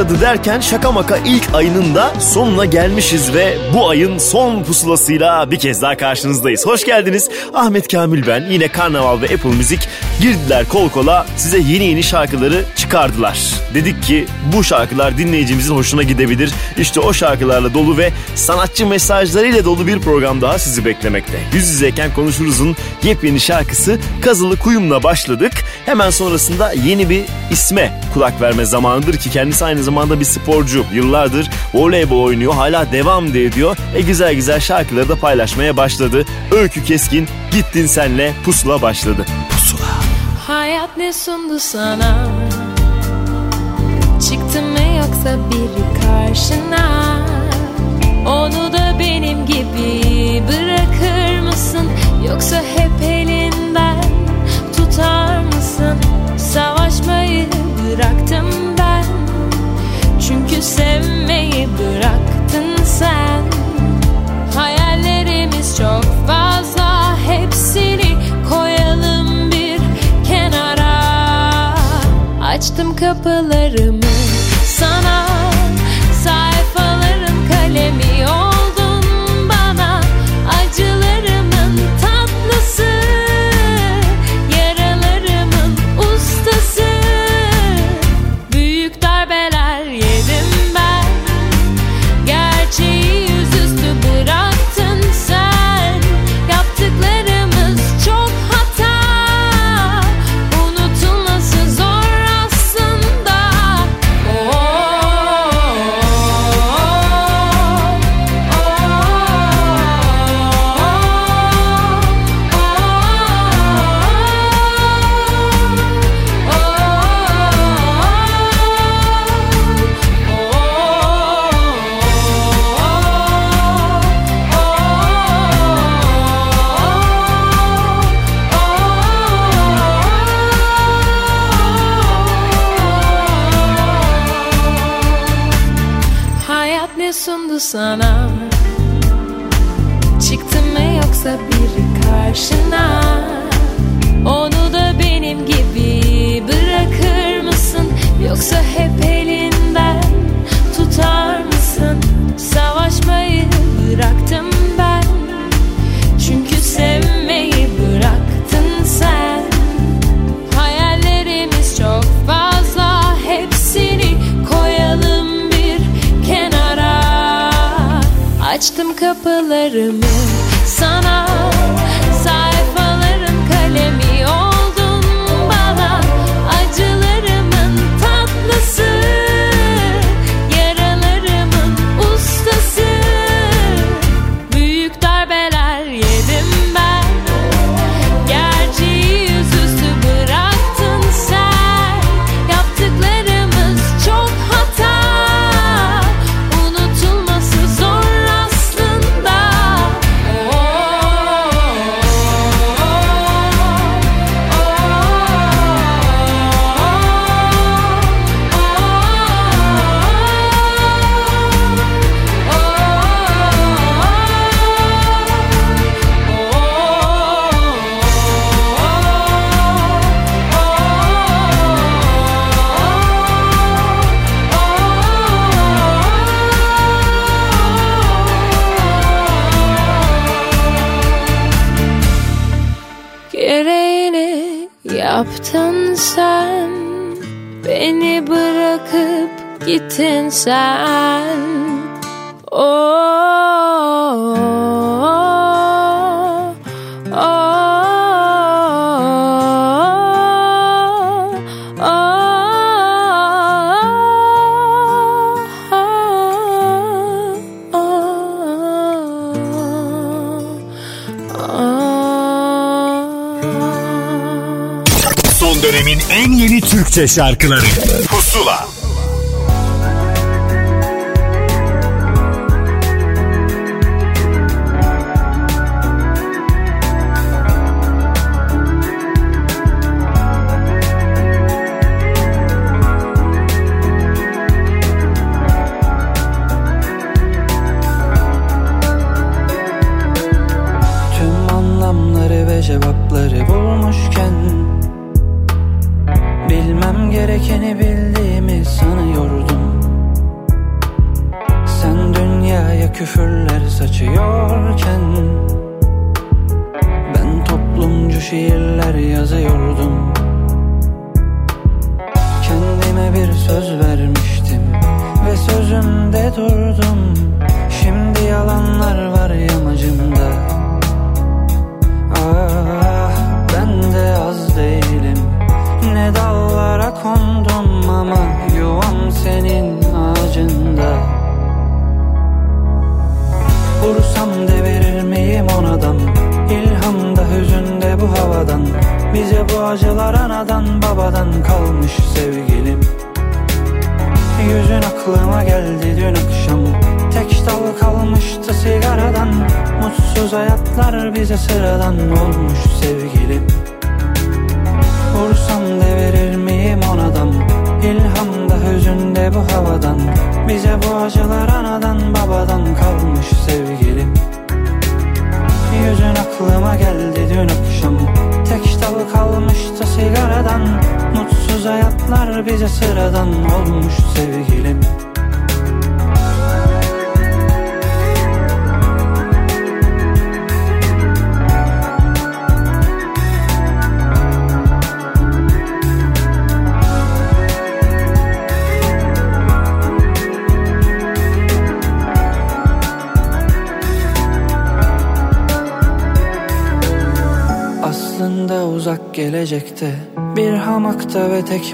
Başladı derken şaka maka ilk ayının da sonuna gelmişiz ve bu ayın son pusulasıyla bir kez daha karşınızdayız. Hoş geldiniz. Ahmet Kamil ben. Yine Karnaval ve Apple Müzik girdiler kol kola size yeni yeni şarkıları çıkardılar. Dedik ki bu şarkılar dinleyicimizin hoşuna gidebilir. İşte o şarkılarla dolu ve sanatçı mesajlarıyla dolu bir program daha sizi beklemekte. Yüz yüzeyken konuşuruzun yepyeni şarkısı Kazılı Kuyum'la başladık. Hemen sonrasında yeni bir isme kulak verme zamanıdır ki kendisi aynı zamanda bir sporcu. Yıllardır voleybol oynuyor hala devam da ediyor ve güzel güzel şarkıları da paylaşmaya başladı. Öykü Keskin Gittin Senle Pusula başladı. Pusula. Hayat ne sundu sana Çıktı mı yoksa biri karşına Onu da benim gibi bırakır mısın Yoksa hep elinden tutar mısın Savaşmayı bıraktım sevmeyi bıraktın sen. Hayallerimiz çok fazla Hepsini koyalım bir kenara. Açtım kapılarımı sana sana. Çıktı mı yoksa biri karşına? Onu da benim gibi bırakır mısın? Yoksa hep kapılarımı sana get inside. Oh oh, oh, oh, oh, Son dönemin en yeni Türkçe şarkıları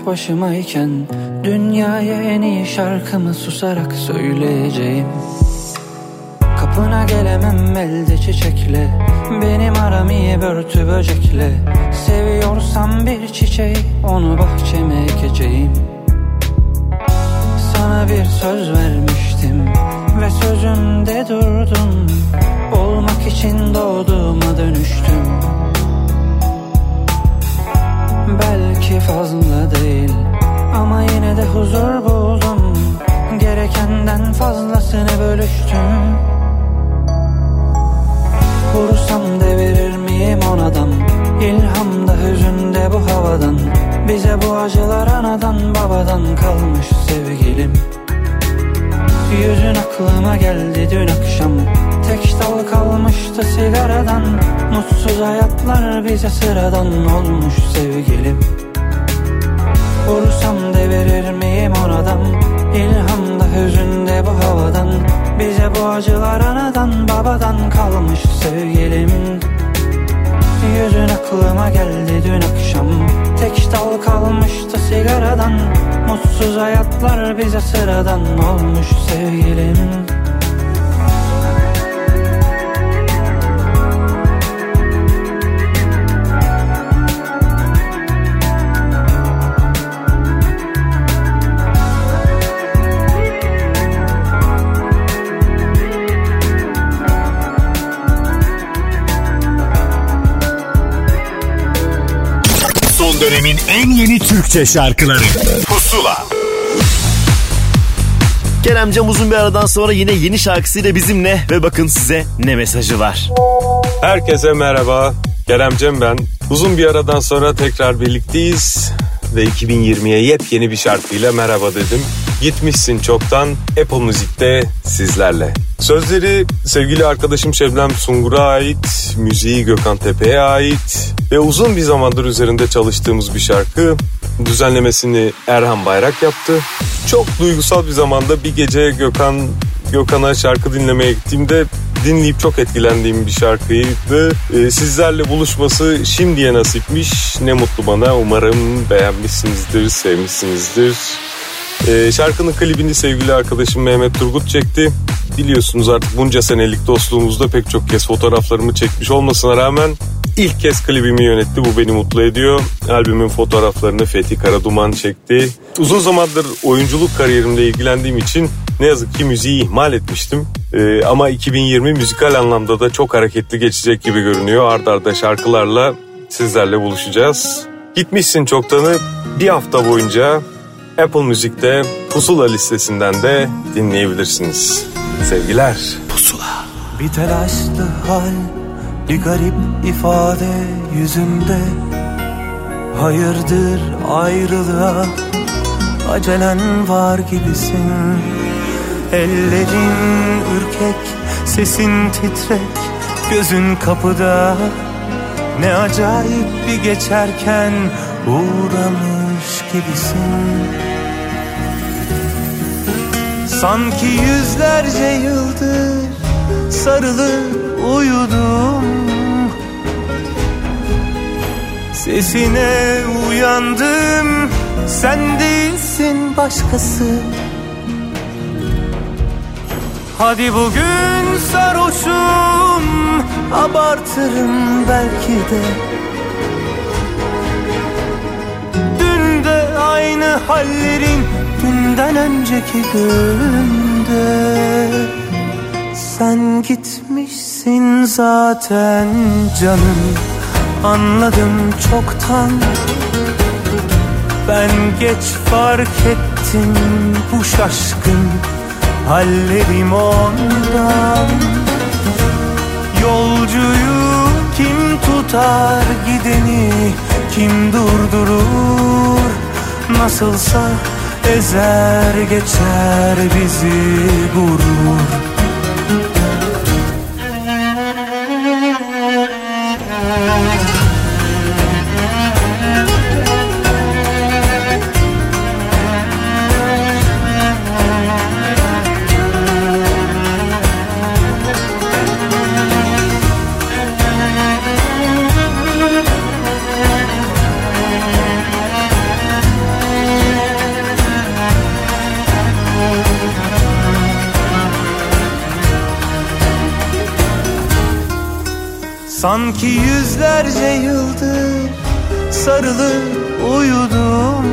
başımayken Dünyaya en iyi şarkımı susarak söyleyeceğim. Kapına gelemem elde çiçekle Benim aram iyi börtü böcekle. Seviyorsam bir çiçeği onu bahçeme ekeceğim. Sana bir söz vermiştim ve sözümde durdum bölüştüm Vursam devirir miyim onadan? İlham da hüzün de bu havadan. Bize bu acılar anadan babadan kalmış sevgilim. Yüzün aklıma geldi dün akşam. Tek dal kalmıştı sigaradan. Mutsuz hayatlar bize sıradan olmuş sevgilim. Vursam devirir miyim oradan İlham de bu havadan Bize bu acılar anadan babadan kalmış sevgilim. Yüzün aklıma geldi dün akşam Tek dal kalmıştı sigaradan. Mutsuz hayatlar bize sıradan olmuş sevgilim dönemin en yeni Türkçe şarkıları Pusula Keremcem uzun bir aradan sonra yine yeni şarkısıyla bizimle ve bakın size ne mesajı var. Herkese merhaba. Keremcem ben. Uzun bir aradan sonra tekrar birlikteyiz ve 2020'ye yepyeni bir şarkıyla merhaba dedim. Gitmişsin çoktan Apple Müzik'te sizlerle. Sözleri sevgili arkadaşım Şebnem Sungur'a ait, müziği Gökhan Tepe'ye ait ve uzun bir zamandır üzerinde çalıştığımız bir şarkı. Düzenlemesini Erhan Bayrak yaptı. Çok duygusal bir zamanda bir gece Gökhan Gökhan'a şarkı dinlemeye gittiğimde dinleyip çok etkilendiğim bir şarkıydı. Ee, sizlerle buluşması şimdiye nasipmiş. Ne mutlu bana. Umarım beğenmişsinizdir, sevmişsinizdir. Ee, şarkının klibini sevgili arkadaşım Mehmet Turgut çekti. Biliyorsunuz artık bunca senelik dostluğumuzda pek çok kez fotoğraflarımı çekmiş olmasına rağmen ilk kez klibimi yönetti. Bu beni mutlu ediyor. Albümün fotoğraflarını Fethi Karaduman çekti. Uzun zamandır oyunculuk kariyerimle ilgilendiğim için ne yazık ki müziği ihmal etmiştim. Ee, ama 2020 müzikal anlamda da çok hareketli geçecek gibi görünüyor. Arda arda şarkılarla sizlerle buluşacağız. Gitmişsin çoktanı bir hafta boyunca Apple Müzik'te Pusula listesinden de dinleyebilirsiniz. Sevgiler. Pusula. Bir telaşlı hal, bir garip ifade yüzümde Hayırdır ayrılığa, acelen var gibisin Ellerin ürkek, sesin titrek, gözün kapıda Ne acayip bir geçerken uğramış gibisin Sanki yüzlerce yıldır sarılı uyudum. Sesine uyandım sen değilsin başkası. Hadi bugün sarhoşum abartırım belki de. Dün de aynı hallerin dünden önceki günde Sen gitmişsin zaten canım. Anladım çoktan. Ben geç fark ettim bu şaşkın hallerim ondan. Yolcuyu kim tutar gideni kim durdurur? Nasılsa ezer geçer bizi gurur yüzlerce yıldır sarılı uyudum.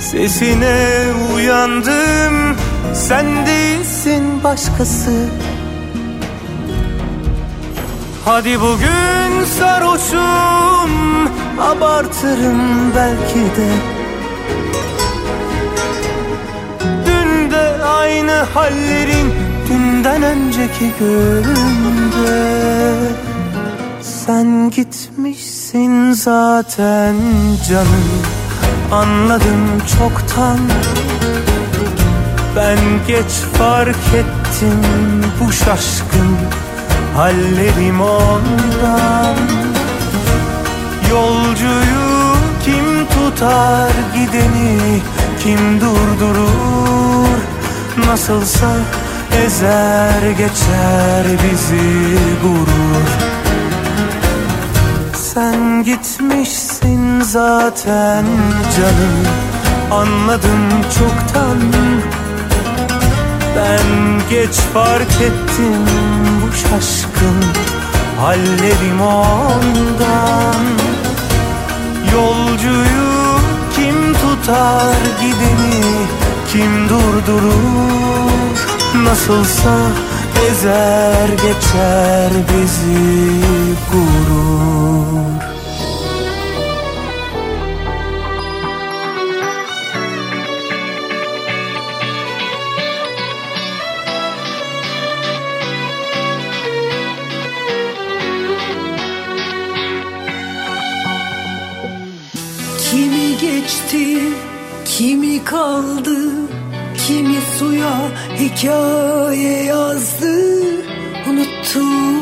Sesine uyandım sen değilsin başkası. Hadi bugün sarhoşum abartırım belki de. Hallerin dünden önceki günde Sen gitmişsin zaten canım. Anladım çoktan. Ben geç fark ettim bu şaşkın hallerim ondan. Yolcuyu kim tutar gideni kim durdurur? Nasılsa ezer geçer bizi gurur. Sen gitmişsin zaten canım Anladım çoktan. Ben geç fark ettim bu şaşkın Hallerim ondan. Yolcuyu kim tutar gideni Kim durdurur Nasılsa ezer geçer bizi gurur. Kimi geçti, kimi kaldı, hikaye yazdı. Unuttum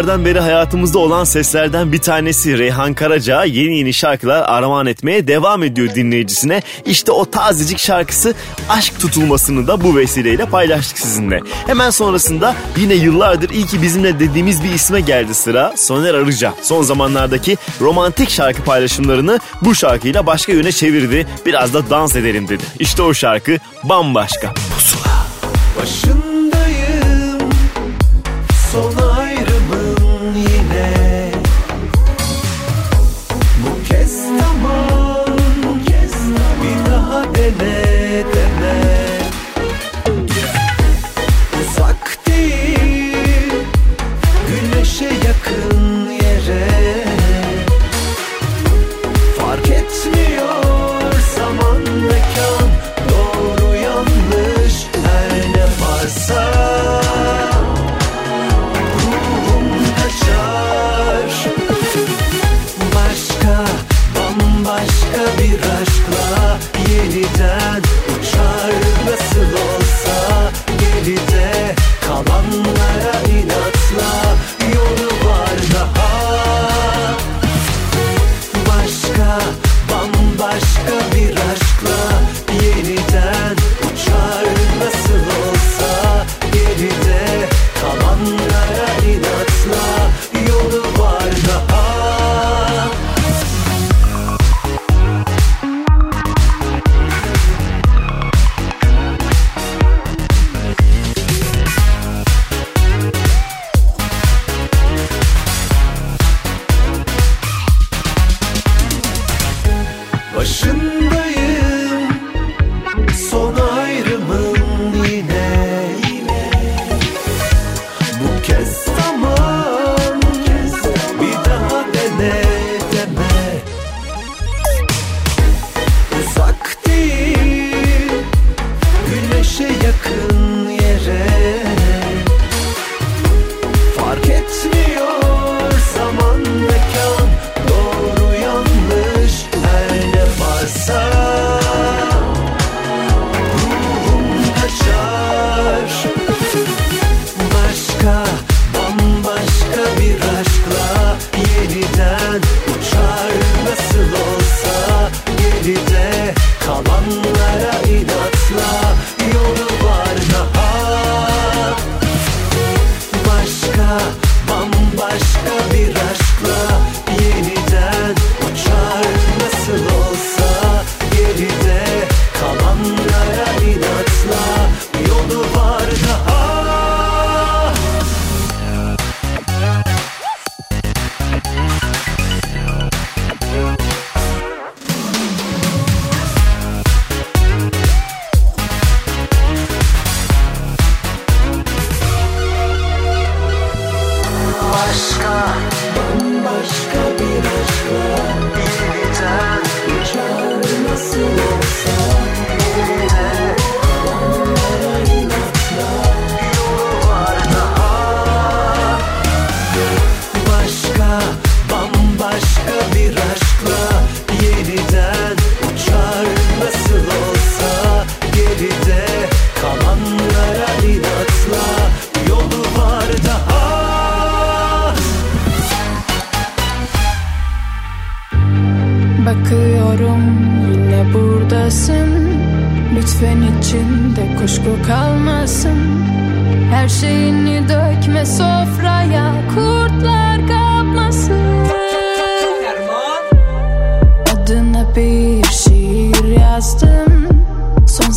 yıllardan beri hayatımızda olan seslerden bir tanesi Reyhan Karaca yeni yeni şarkılar armağan etmeye devam ediyor dinleyicisine. İşte o tazecik şarkısı Aşk Tutulmasını da bu vesileyle paylaştık sizinle. Hemen sonrasında yine yıllardır iyi ki bizimle dediğimiz bir isme geldi sıra Soner Arıca. Son zamanlardaki romantik şarkı paylaşımlarını bu şarkıyla başka yöne çevirdi. Biraz da dans edelim dedi. İşte o şarkı bambaşka. Pusula. Başın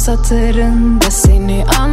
satırında seni an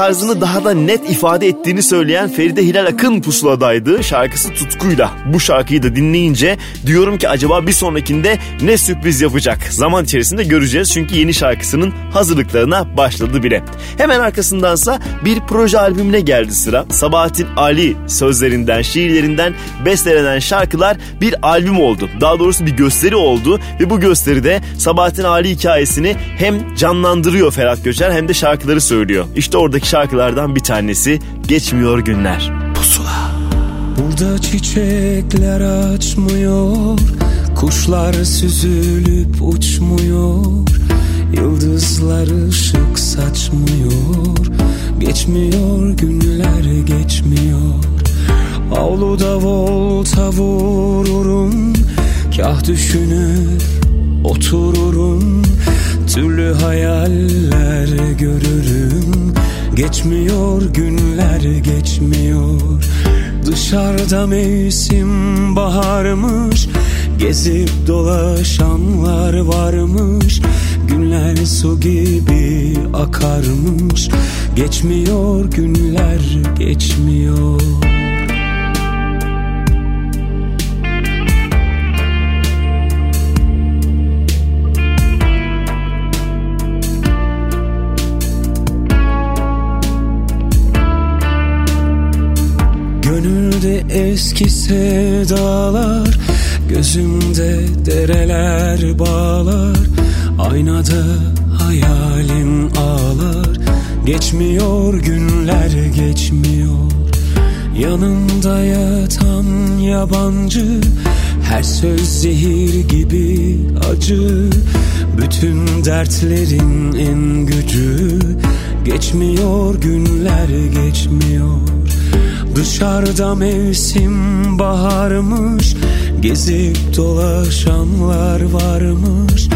tarzını daha da net ifade ettiğini söyleyen Feride Hilal Akın pusuladaydı. Şarkısı tutkuyla. Bu şarkıyı da dinleyince diyorum ki acaba bir sonrakinde ne sürpriz yapacak? Zaman içerisinde göreceğiz çünkü yeni şarkısının hazırlıklarına başladı bile. Hemen arkasındansa bir proje albümüne geldi sıra. Sabahattin Ali sözlerinden, şiirlerinden bestelenen şarkılar bir albüm oldu. Daha doğrusu bir gösteri oldu ve bu gösteride Sabahattin Ali hikayesini hem canlandırıyor Ferhat Göçer hem de şarkıları söylüyor. İşte oradaki şarkılardan bir tanesi Geçmiyor Günler. Pusula. Burada çiçekler açmıyor Kuşlar süzülüp uçmuyor Yıldızlar ışık saçmıyor Geçmiyor günler geçmiyor. Avluda volta vururum Kah düşünür otururum. Türlü hayaller görürüm Geçmiyor günler geçmiyor. Dışarıda mevsim baharmış Gezip dolaşanlar varmış. Günler su gibi akarmış. Geçmiyor günler geçmiyor. Gönülde eski sevdalar Gözümde dereler bağlar Aynada hayalim ağlar. Geçmiyor günler geçmiyor. Yanımda yatan yabancı Her söz zehir gibi acı. Bütün dertlerin en gücü Geçmiyor günler geçmiyor. Dışarıda mevsim baharmış Gezip dolaşanlar varmış.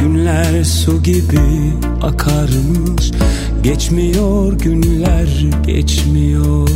Günler su gibi akarmış. Geçmiyor günler geçmiyor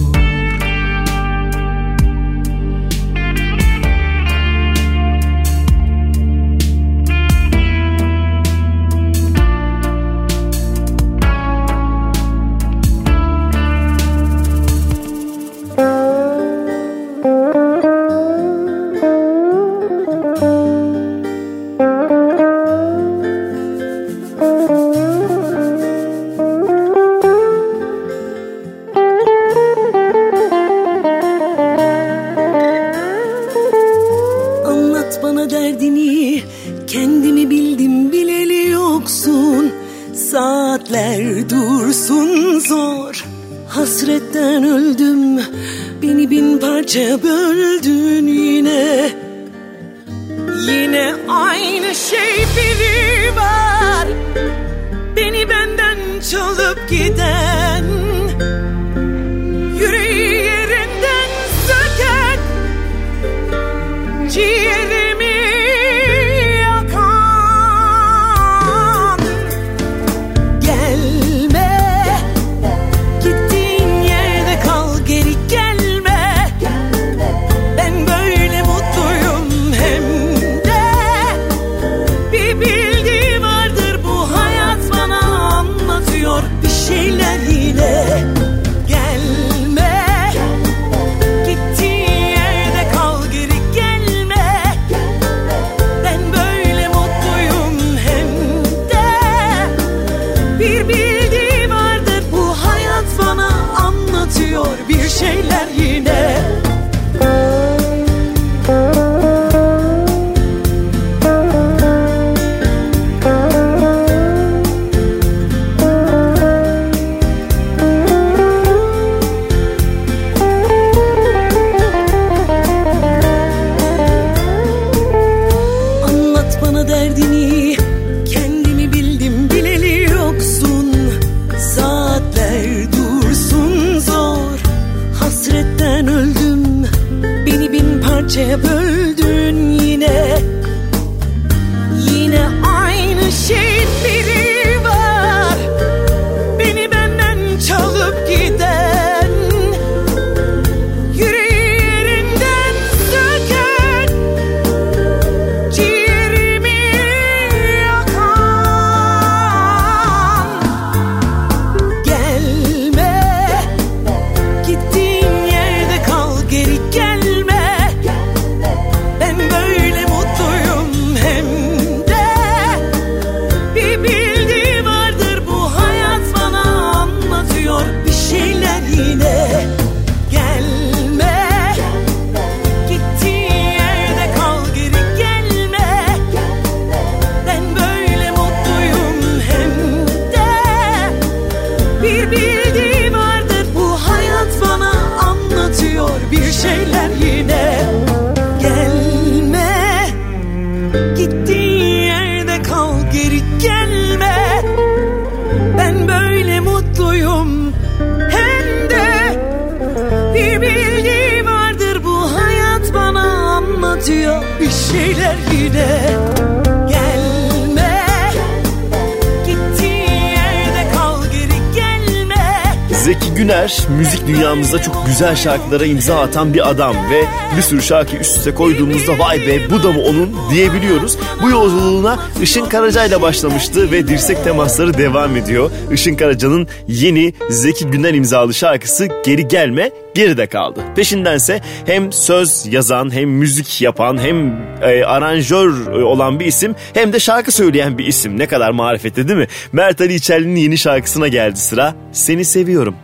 güzel şarkılara imza atan bir adam ve bir sürü şarkı üst üste koyduğumuzda vay be bu da mı onun diyebiliyoruz. Bu yolculuğuna Işın Karaca ile başlamıştı ve dirsek temasları devam ediyor. Işın Karaca'nın yeni Zeki Güner imzalı şarkısı Geri Gelme geride kaldı. Peşindense hem söz yazan hem müzik yapan hem e, aranjör e, olan bir isim hem de şarkı söyleyen bir isim. Ne kadar marifetli değil mi? Mert Ali İçerli'nin yeni şarkısına geldi sıra. Seni seviyorum.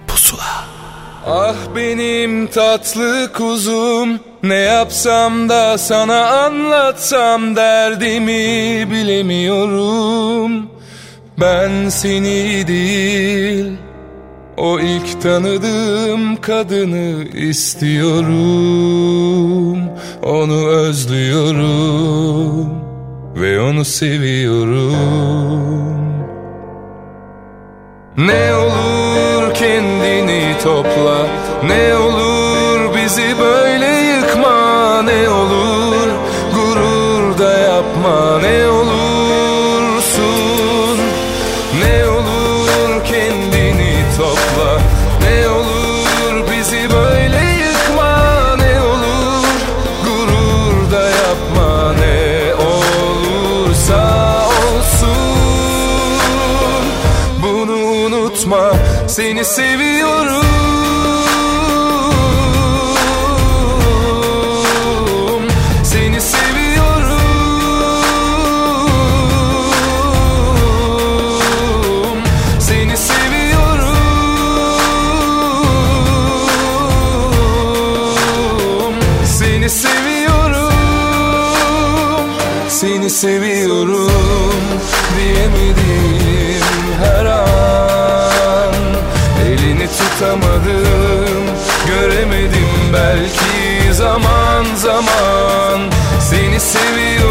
Ah benim tatlı kuzum Ne yapsam da sana anlatsam derdimi bilemiyorum. Ben seni değil o ilk tanıdığım kadını istiyorum. Onu özlüyorum ve onu seviyorum. Ne olur kendini topla. Ne olur bizi böyle yıkma Ne olur gurur da yapma Ne olursun seni seviyorum. Seni seviyorum. Seni seviyorum. Seni seviyorum. Seni seviyorum zaman. Seni seviyorum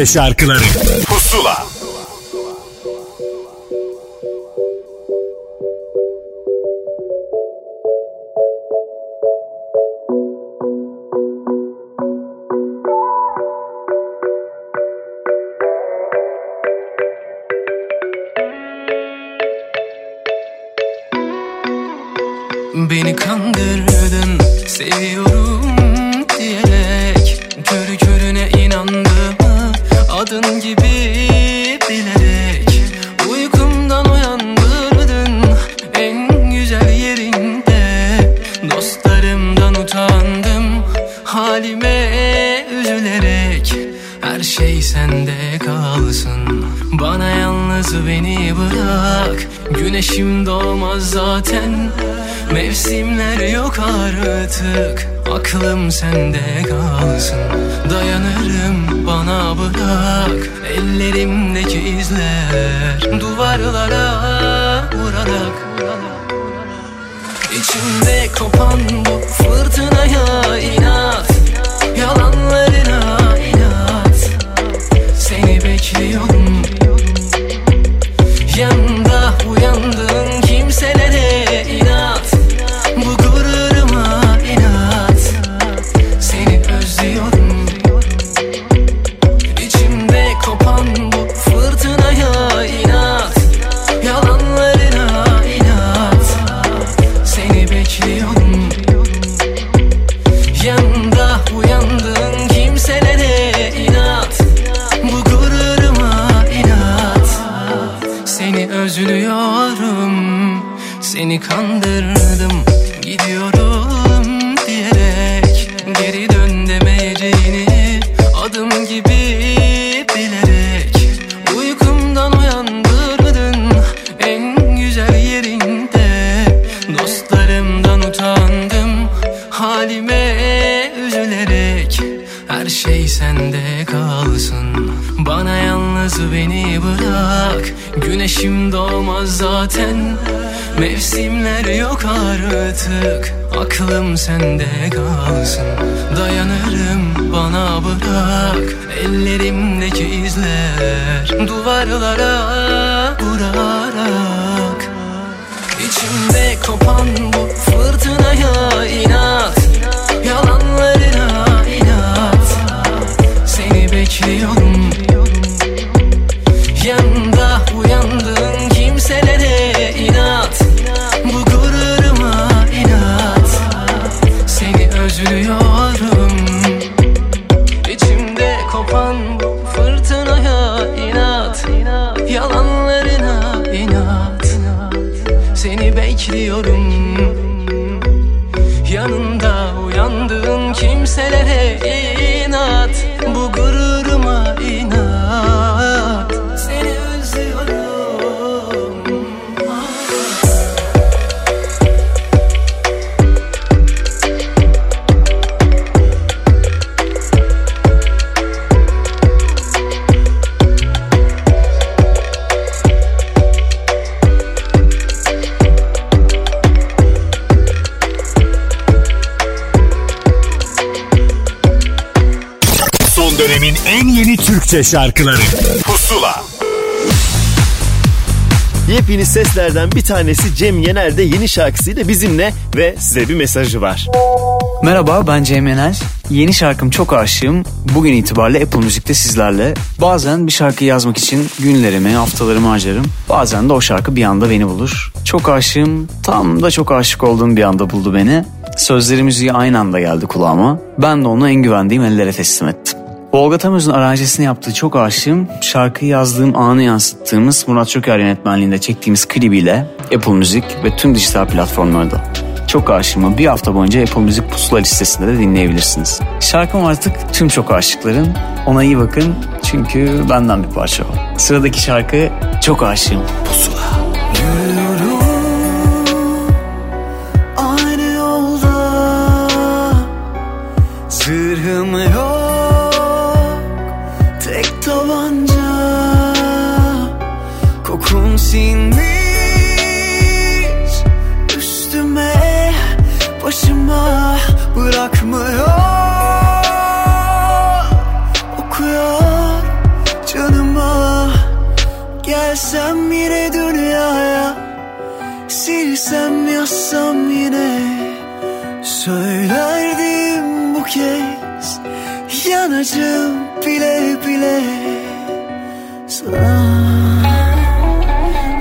Türkçe şarkıları Seni özlüyorum Seni kandırdım. Gidiyorum artık Aklım sende kalsın. Dayanırım bana bırak. Ellerimdeki izler Duvarlara vurarak. İçimde kopan bu fırtınaya inat. Yalanlarına inat. Seni bekliyorum Türkçe şarkıları Pusula Yepyeni seslerden bir tanesi Cem Yener de yeni şarkısıyla bizimle ve size bir mesajı var. Merhaba ben Cem Yener. Yeni şarkım Çok Aşığım. Bugün itibariyle Apple Müzik'te sizlerle. Bazen bir şarkı yazmak için günlerimi, haftalarımı harcarım. Bazen de o şarkı bir anda beni bulur. Çok aşığım, tam da çok aşık olduğum bir anda buldu beni. Sözleri müziği aynı anda geldi kulağıma. Ben de onu en güvendiğim ellere teslim ettim. Volga Tamöz'ün aranjesini yaptığı Çok Aşığım, şarkıyı yazdığım anı yansıttığımız Murat Çöker yönetmenliğinde çektiğimiz klibiyle Apple Müzik ve tüm dijital platformlarda. Çok Aşığım'ı bir hafta boyunca Apple Müzik pusula listesinde de dinleyebilirsiniz. Şarkım artık tüm çok aşıkların. Ona iyi bakın çünkü benden bir parça o. Sıradaki şarkı Çok Aşığım Pusula. Aynı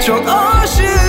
Çok aşığım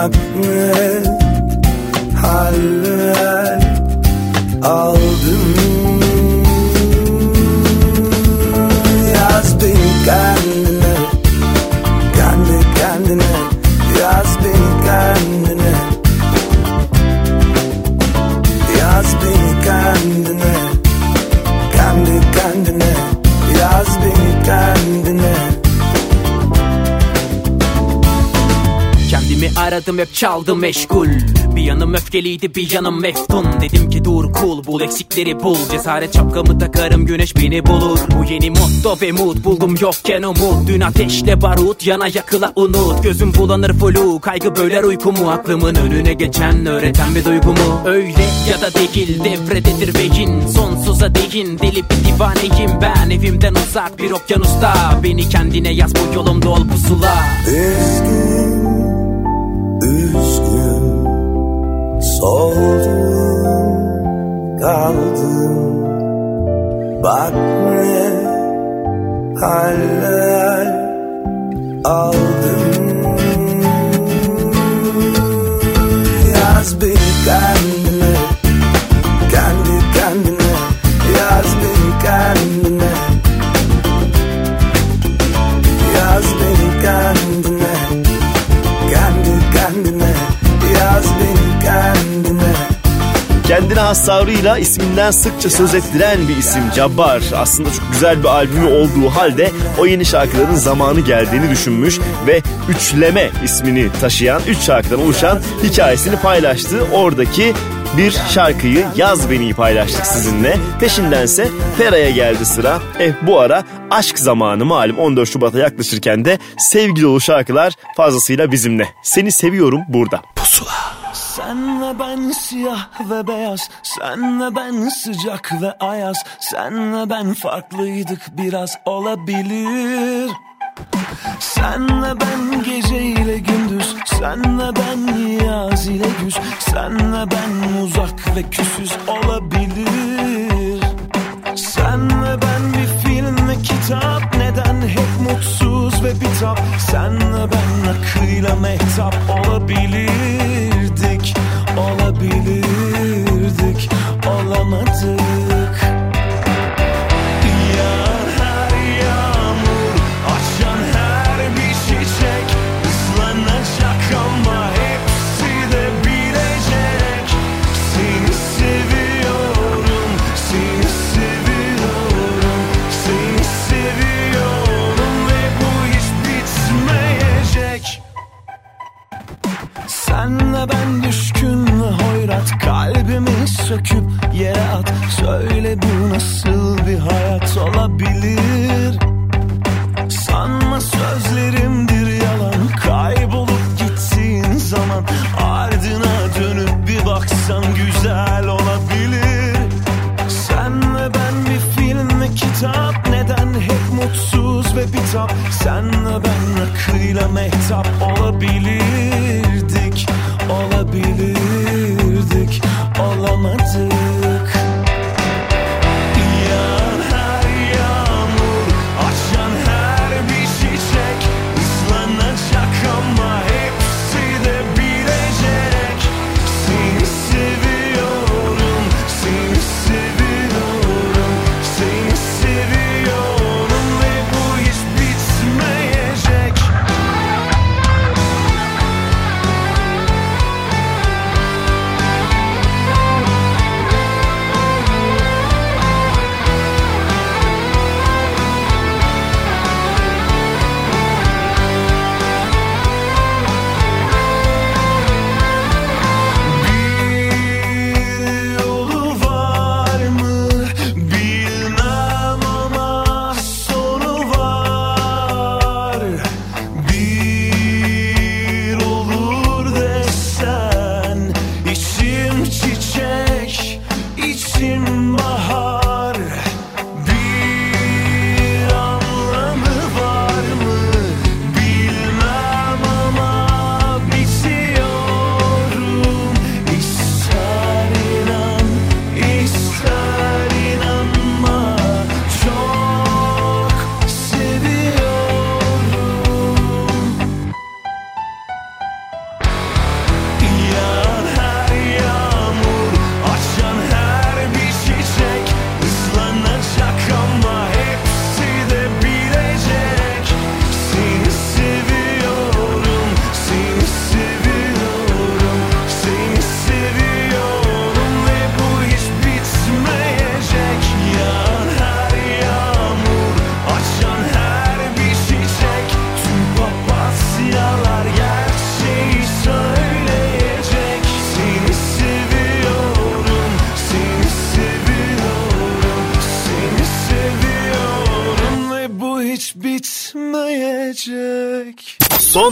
Bak ne Aradım hep çaldım meşgul. Bir yanım öfkeliydi bir yanım meftun. Dedim ki dur cool bul eksikleri bul. Cesaret şapkamı takarım güneş beni bulur. Bu yeni motto ve mood buldum yokken umut. Dün ateşle barut yana yakıla unut. Gözüm bulanır flu kaygı böler uykumu. Aklımın önüne geçen öğreten bir duygumu. Öyle ya da değil devrededir beyin. Sonsuza değin deli bir divaneyim ben. Evimden uzak bir okyanusta. Beni kendine yaz bu yolumda ol pusula. Üzgün, üzgün Soldum kaldım. Bak ne haller aldım. Yaz bir kendine Kendi kendine. Yaz bir kendine. Kendine Yaz beni kendine Kendine has tavrıyla isminden sıkça söz ettiren bir isim Cabbar. Aslında çok güzel bir albümü olduğu halde o yeni şarkıların zamanı geldiğini düşünmüş ve Üçleme ismini taşıyan, üç şarkıdan oluşan hikayesini paylaştı. Oradaki bir şarkıyı Yaz Beni'yi paylaştık sizinle. Peşindense Fera'ya geldi sıra. Eh bu ara aşk zamanı malum 14 Şubat'a yaklaşırken de sevgi dolu şarkılar fazlasıyla bizimle. Seni seviyorum burada. Pusula. Senle ben siyah ve beyaz Senle ben sıcak ve ayaz Senle ben farklıydık biraz olabilir Senle ben gece ile gündüz Senle ben yaz ile güz Senle ben uzak ve küsüz olabilir. Senle ben bir film ve kitap Neden hep mutsuz ve bitap? Senle ben akıyla mehtap Olabilirdik, olabilirdik Olamadık Senle ben düşkün ve hoyrat. Kalbimi söküp yere at. Söyle bu nasıl bir hayat olabilir? Sanma sözlerimdir yalan. Kaybolup gittiğin zaman Ardına dönüp bir baksan güzel olabilir. Senle ben bir film ve kitap. Neden hep mutsuz ve bitap? Senle ben akıyla mehtap Olabilirdik,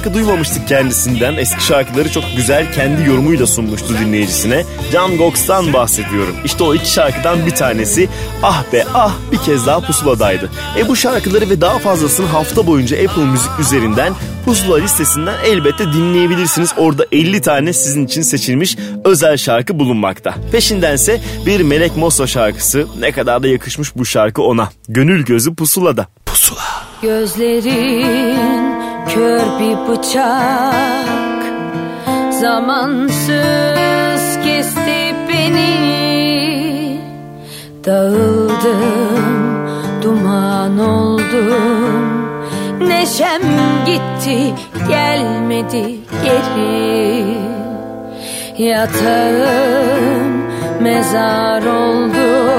Şarkı duymamıştık kendisinden. Eski şarkıları çok güzel kendi yorumuyla sunmuştu dinleyicisine. Can Gox'tan bahsediyorum. İşte o iki şarkıdan bir tanesi Ah be ah bir kez daha pusuladaydı. E bu şarkıları ve daha fazlasını hafta boyunca Apple Müzik üzerinden Pusula listesinden elbette dinleyebilirsiniz. Orada 50 tane sizin için seçilmiş özel şarkı bulunmakta. Peşindense bir Melek Mosso şarkısı. Ne kadar da yakışmış bu şarkı ona. Gönül gözü pusulada. Pusula. Gözlerin kör bir bıçak. Zamansız kesti beni. Dağıldım, duman oldum. Neşem gitti, gelmedi geri. Yatağım mezar oldu.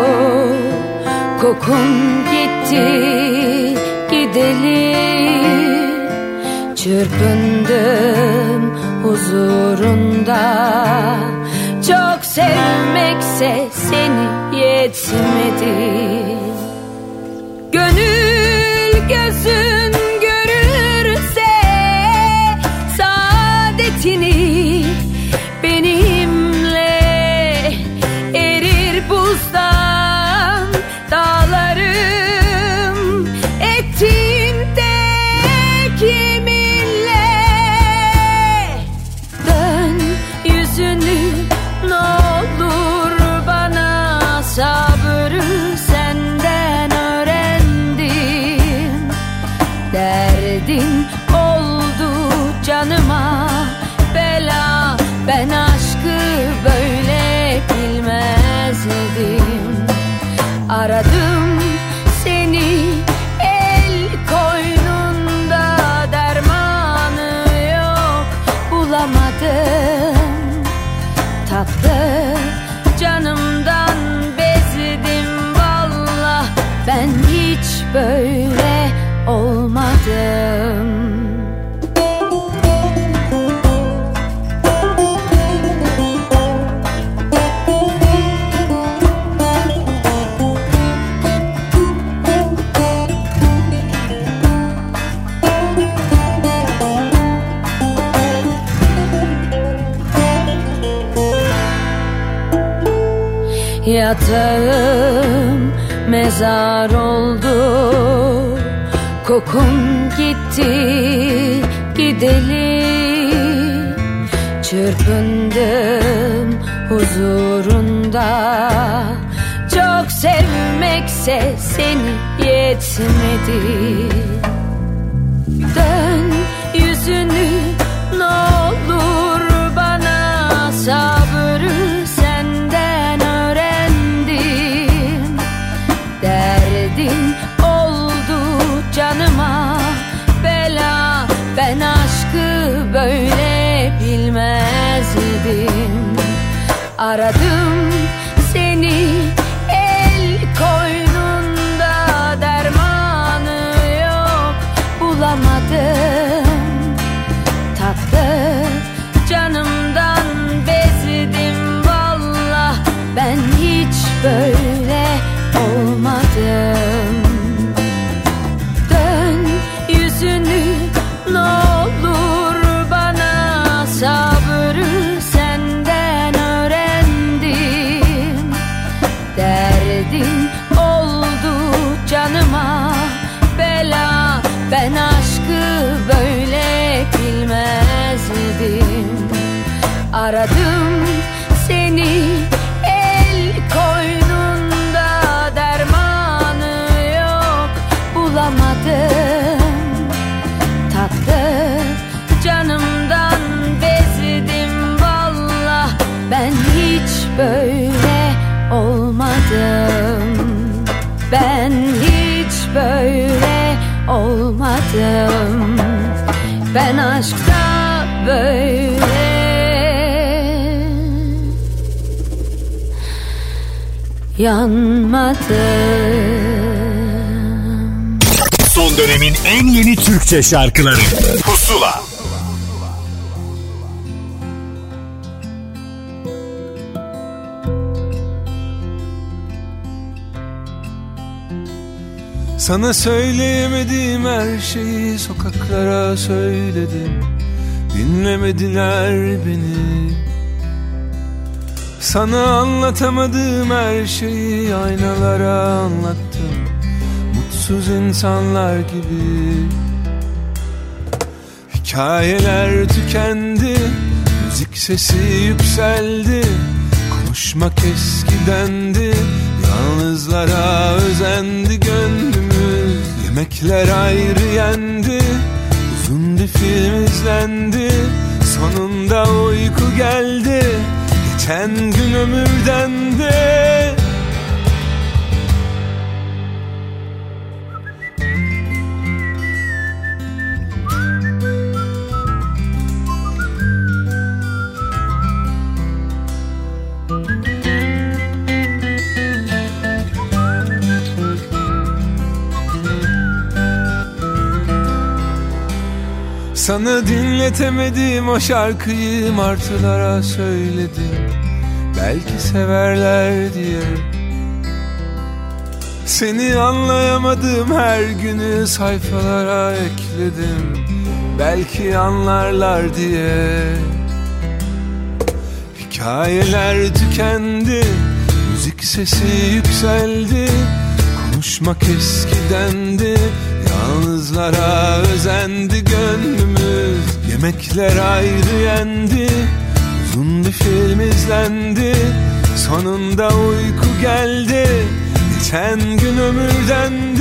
Kokun gitti gideli Çırpındım huzurunda. Çok sevmekse seni yetmedi Yatağım mezar oldu. Kokun gitti gideli Çırpındım huzurunda. Çok sevmekse seni yetmedi. Dön yüzünü ne olur bana sabrı Aradım yanmadım. Son dönemin en yeni Türkçe şarkıları. Pusula. Sana söyleyemediğim her şeyi sokaklara söyledim. Dinlemediler beni Sana anlatamadığım her şeyi aynalara anlattım. Mutsuz insanlar gibi. Hikayeler tükendi Müzik sesi yükseldi. Konuşmak eskidendi Yalnızlara özendi gönlümüz. Yemekler ayrı yendi Uzun bir film izlendi. Sonunda uyku geldi Geçen gün ömürden de Sana dinletemedim o şarkıyı martılara söyledim. Belki severler diye. Seni anlayamadım her günü sayfalara ekledim. Belki anlarlar diye. Hikayeler tükendi Müzik sesi yükseldi. Konuşmak eskidendi Yalnızlara özendi gönlümüz Yemekler ayrı yendi Uzun bir film izlendi Sonunda uyku geldi Geçen gün ömürden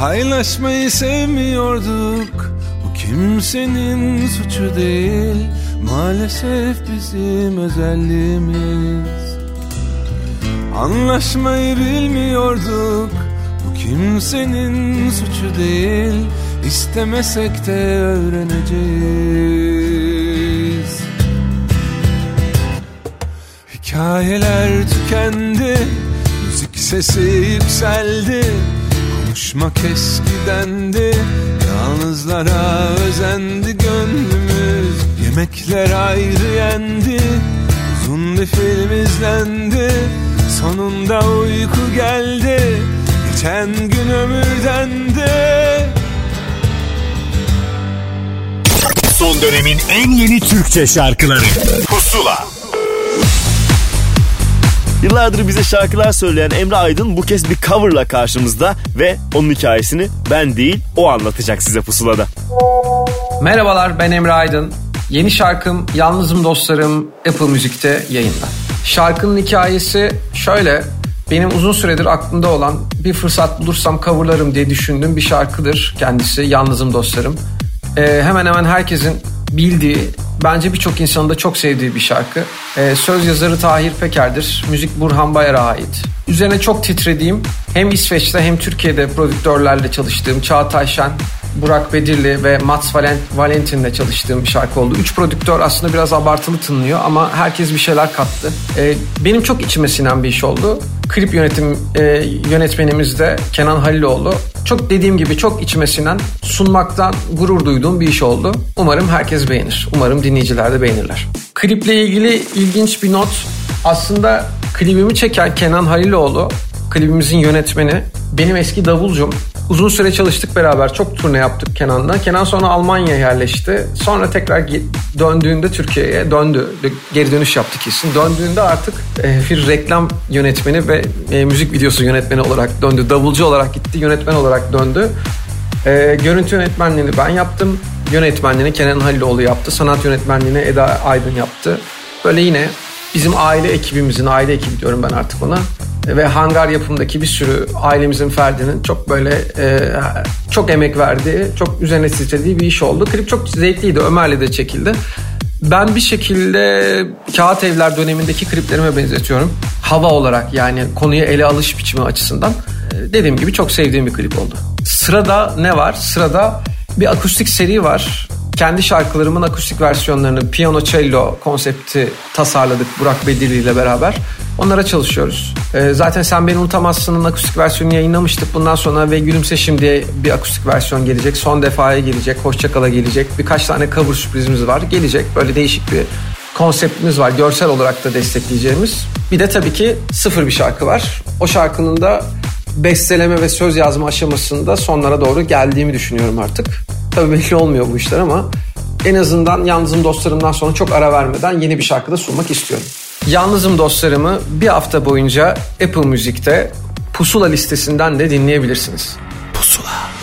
Paylaşmayı sevmiyorduk. Bu kimsenin suçu değil. Maalesef bizim özelliğimiz. Anlaşmayı bilmiyorduk. Bu kimsenin suçu değil. İstemesek de öğreneceğiz. Hikayeler tükendi. Müzik sesi yükseldi Konuşmak eskidendi Yalnızlara özendi gönlümüz. Yemekler ayrı yendi Uzun bir film izlendi. Sonunda uyku geldi Geçen gün ömürden de Son dönemin en yeni Türkçe şarkıları. Pusula Yıllardır bize şarkılar söyleyen Emre Aydın bu kez bir coverla karşımızda ve onun hikayesini ben değil o anlatacak size pusulada. Merhabalar ben Emre Aydın. Yeni şarkım Yalnızım Dostlarım Apple Müzik'te yayında. Şarkının hikayesi şöyle. Benim uzun süredir aklımda olan bir fırsat bulursam coverlarım diye düşündüğüm bir şarkıdır kendisi Yalnızım Dostlarım. Ee, hemen hemen herkesin bildiği, bence birçok insanın da çok sevdiği bir şarkı. Ee, söz yazarı Tahir Peker'dir. Müzik Burhan Bayar'a ait. Üzerine çok titrediğim hem İsveç'te hem Türkiye'de prodüktörlerle çalıştığım Çağatay Şen, Burak Bedirli ve Mats Valent, Valentin'le çalıştığım bir şarkı oldu. Üç prodüktör aslında biraz abartılı tınlıyor ama herkes bir şeyler kattı. Ee, benim çok içime sinen bir iş oldu. Klip yönetim e, yönetmenimiz de Kenan Haliloğlu. Çok dediğim gibi çok içime sinen, sunmaktan gurur duyduğum bir iş oldu. Umarım herkes beğenir. Umarım dinleyiciler de beğenirler. Kliple ilgili ilginç bir not. Aslında klibimi çeken Kenan Haliloğlu, klibimizin yönetmeni, benim eski davulcum. Uzun süre çalıştık beraber. Çok turne yaptık Kenan'la. Kenan sonra Almanya'ya yerleşti. Sonra tekrar döndüğünde Türkiye'ye döndü. Geri dönüş yaptı kesin. Döndüğünde artık e, bir reklam yönetmeni ve e, müzik videosu yönetmeni olarak döndü. Davulcu olarak gitti, yönetmen olarak döndü. E, görüntü yönetmenliğini ben yaptım. Yönetmenliğini Kenan Haliloğlu yaptı. Sanat yönetmenliğini Eda Aydın yaptı. Böyle yine bizim aile ekibimizin, aile ekibi diyorum ben artık ona. ve hangar yapımdaki bir sürü ailemizin ferdinin çok böyle e, çok emek verdiği, çok üzerine titrediği bir iş oldu. Klip çok zevkliydi. Ömer'le de çekildi. Ben bir şekilde Kağıt Evler dönemindeki kliplerime benzetiyorum. Hava olarak yani konuya ele alış biçimi açısından. E, Dediğim gibi çok sevdiğim bir klip oldu. Sırada ne var? Sırada bir akustik seri var. Kendi şarkılarımın akustik versiyonlarını piyano cello konsepti tasarladık Burak Bedirli ile beraber. Onlara çalışıyoruz. Ee, zaten Sen Beni Unutamazsın'ın akustik versiyonunu yayınlamıştık. Bundan sonra ve Gülümse Şimdi'ye bir akustik versiyon gelecek. Son defaya gelecek. Hoşçakal'a gelecek. Birkaç tane cover sürprizimiz var. Gelecek. Böyle değişik bir konseptimiz var. Görsel olarak da destekleyeceğimiz. Bir de tabii ki sıfır bir şarkı var. O şarkının da besteleme ve söz yazma aşamasında sonlara doğru geldiğimi düşünüyorum artık. Tabii belli olmuyor bu işler ama en azından Yalnızım Dostlarım'dan sonra çok ara vermeden yeni bir şarkı da sunmak istiyorum. Yalnızım Dostlarım'ı bir hafta boyunca Apple Müzik'te Pusula listesinden de dinleyebilirsiniz. Pusula.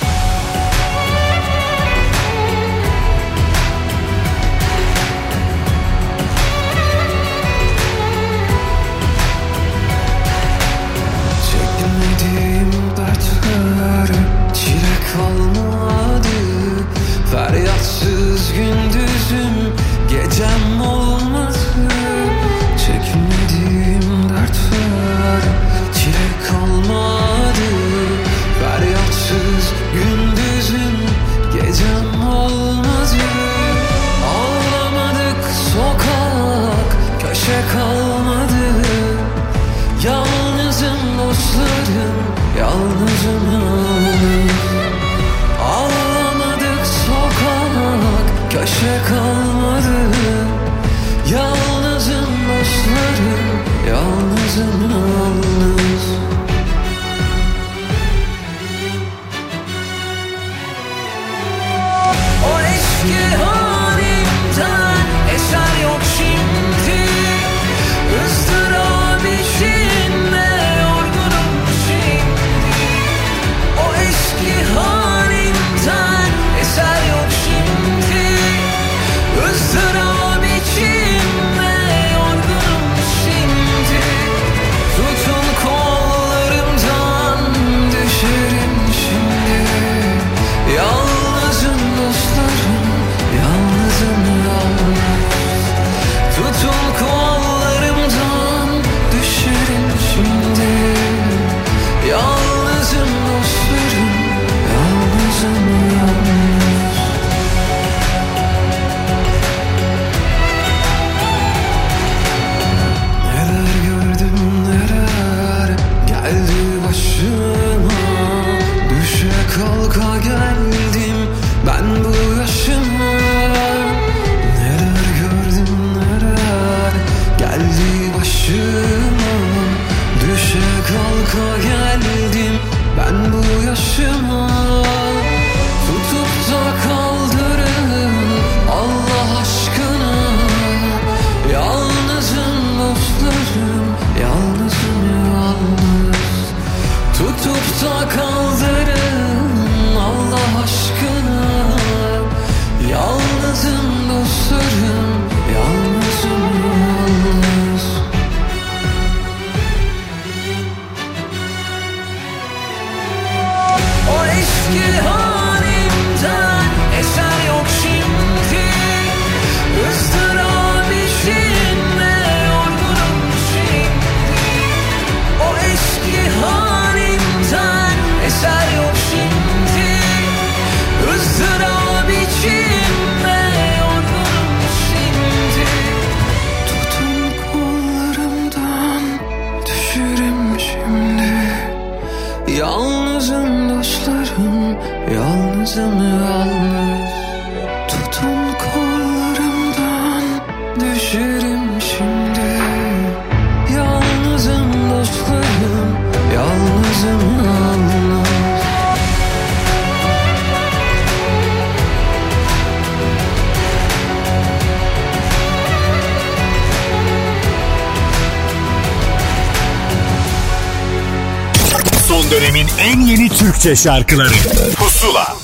Türkçe şarkıları. Pusula.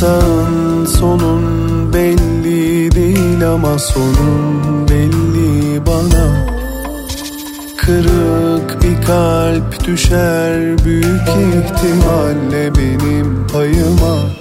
Sağın solun belli değil ama sonum belli bana. Kırık bir kalp düşer büyük ihtimalle benim payıma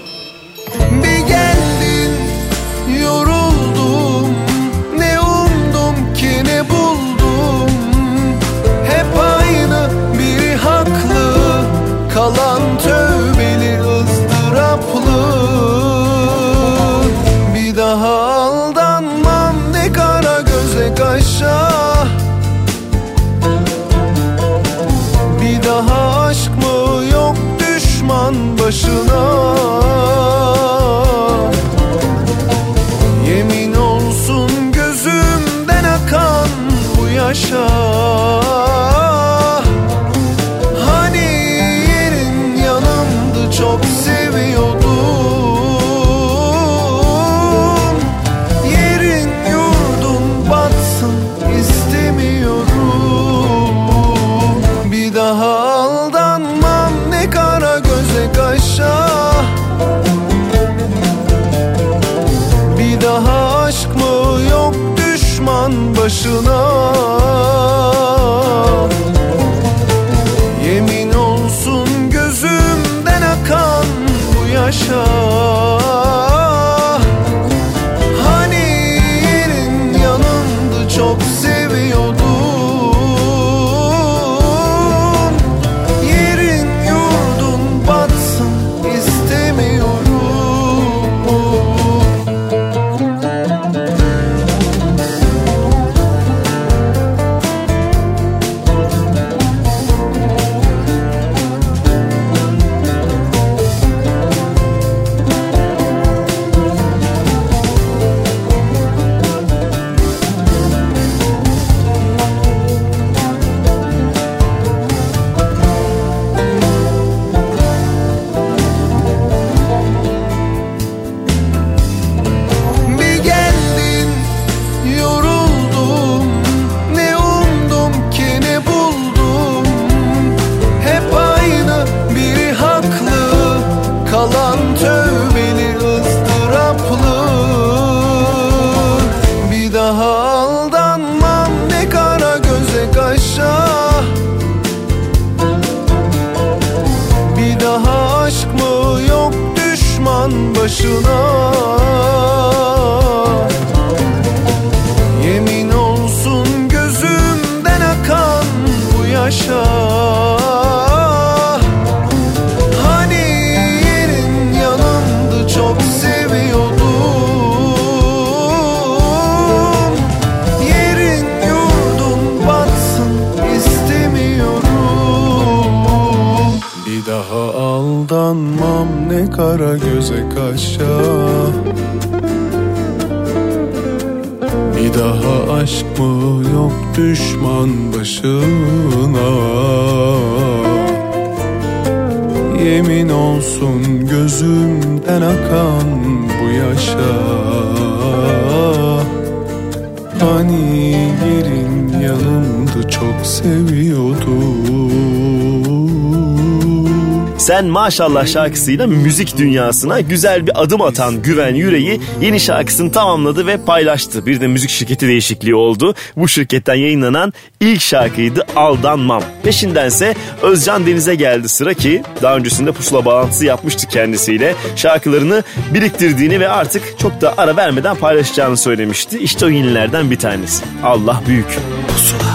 maşallah şarkısıyla müzik dünyasına güzel bir adım atan Güven Yüreği yeni şarkısını tamamladı ve paylaştı. Bir de müzik şirketi değişikliği oldu. Bu şirketten yayınlanan ilk şarkıydı Aldanmam. Peşindense Özcan Deniz'e geldi sıra ki daha öncesinde pusula bağlantısı yapmıştı kendisiyle. Şarkılarını biriktirdiğini ve artık çok da ara vermeden paylaşacağını söylemişti. İşte o yenilerden bir tanesi. Allah büyük. Fani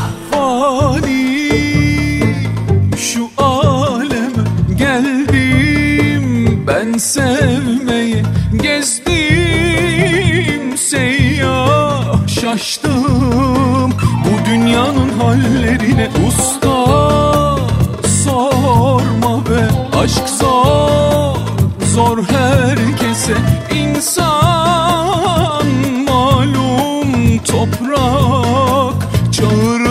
hallerine usta sorma be. Aşk zor zor herkese. İnsan malum toprak çağırır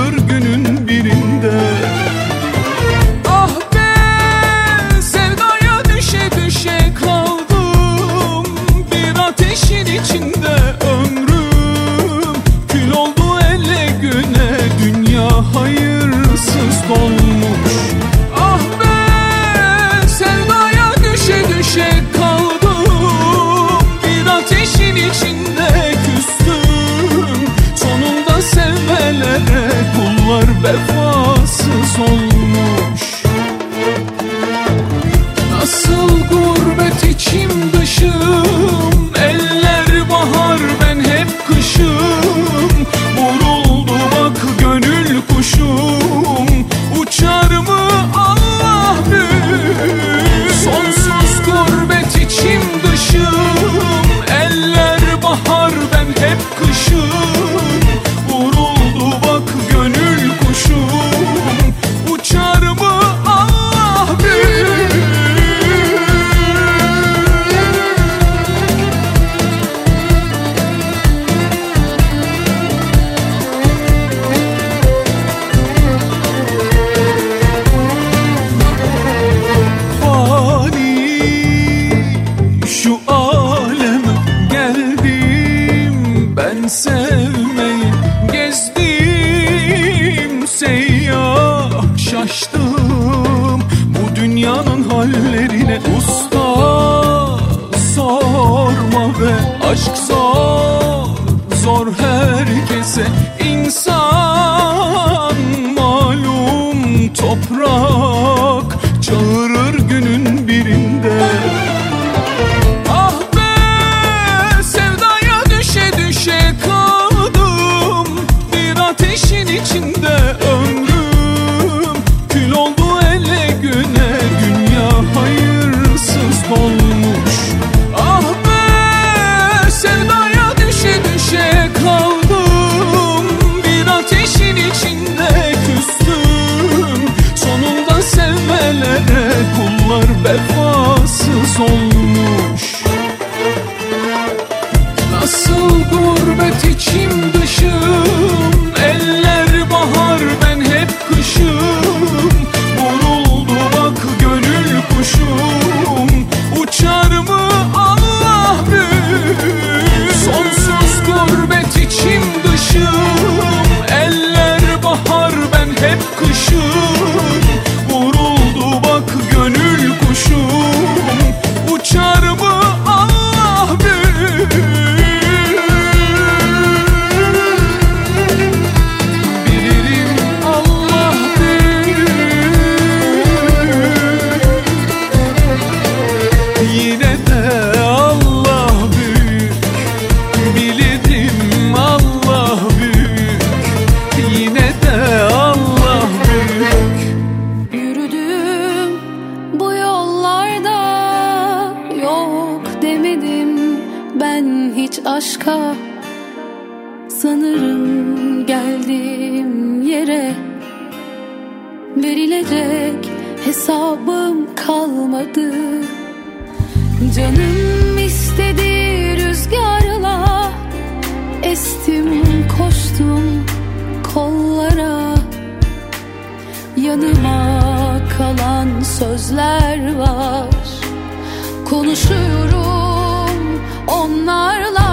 bilerek hesabım kalmadı. Canım istedi rüzgarla estim koştum kollara. Yanıma kalan sözler var. Konuşuyorum onlarla.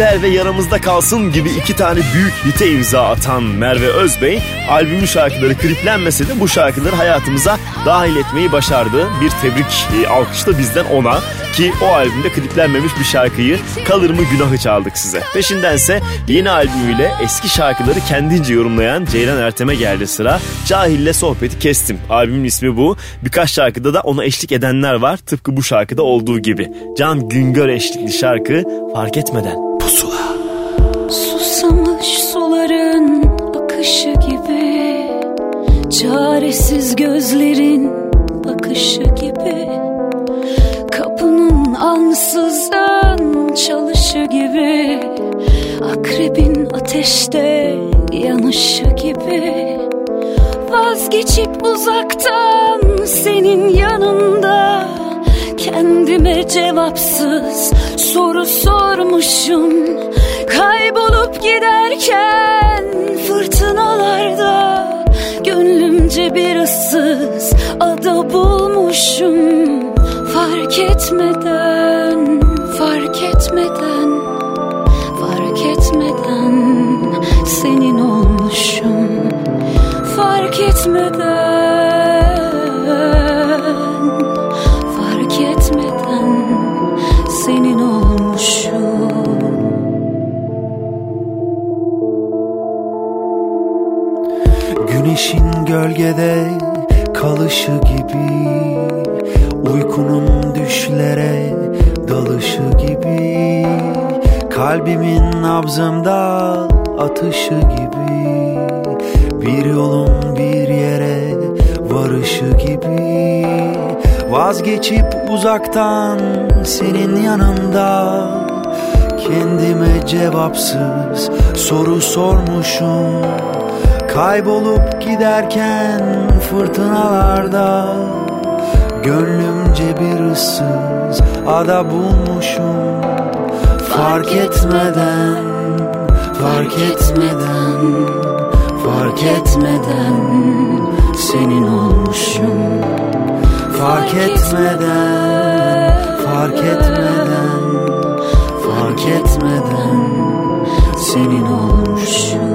Gider ve yaramızda kalsın gibi iki tane büyük hite imza atan Merve Özbey albümün şarkıları kliplenmese de bu şarkıları hayatımıza dahil etmeyi başardı. Bir tebrik e, alkış da bizden ona ki o albümde kliplenmemiş bir şarkıyı Kalır mı Günahı çaldık size. Peşindense yeni albümüyle eski şarkıları kendince yorumlayan Ceylan Ertem'e geldi sıra. Cahille sohbeti kestim. Albümün ismi bu. Birkaç şarkıda da ona eşlik edenler var. Tıpkı bu şarkıda olduğu gibi. Can Güngör eşlikli şarkı fark etmeden. Pusula. Susamış suların akışı gibi. Çaresiz gözlerin bakışı gibi. Kapının ansızdan çalışı gibi. Akrebin ateşte yanışı gibi. Vazgeçip uzaktan senin yanında Kendime cevapsız soru sormuşum. Kaybolup giderken fırtınalarda Gönlümce bir ıssız ada bulmuşum. Fark etmeden, fark etmeden Fark etmeden senin olmuşum. Fark etmeden gölgede kalışı gibi Uykunun düşlere dalışı gibi Kalbimin nabzımda atışı gibi Bir yolun bir yere varışı gibi Vazgeçip uzaktan senin yanında Kendime cevapsız soru sormuşum Kaybolup giderken fırtınalarda Gönlümce bir ıssız ada bulmuşum. Fark etmeden, fark etmeden, fark etmeden Senin olmuşum. Fark etmeden, fark etmeden, fark etmeden Senin olmuşum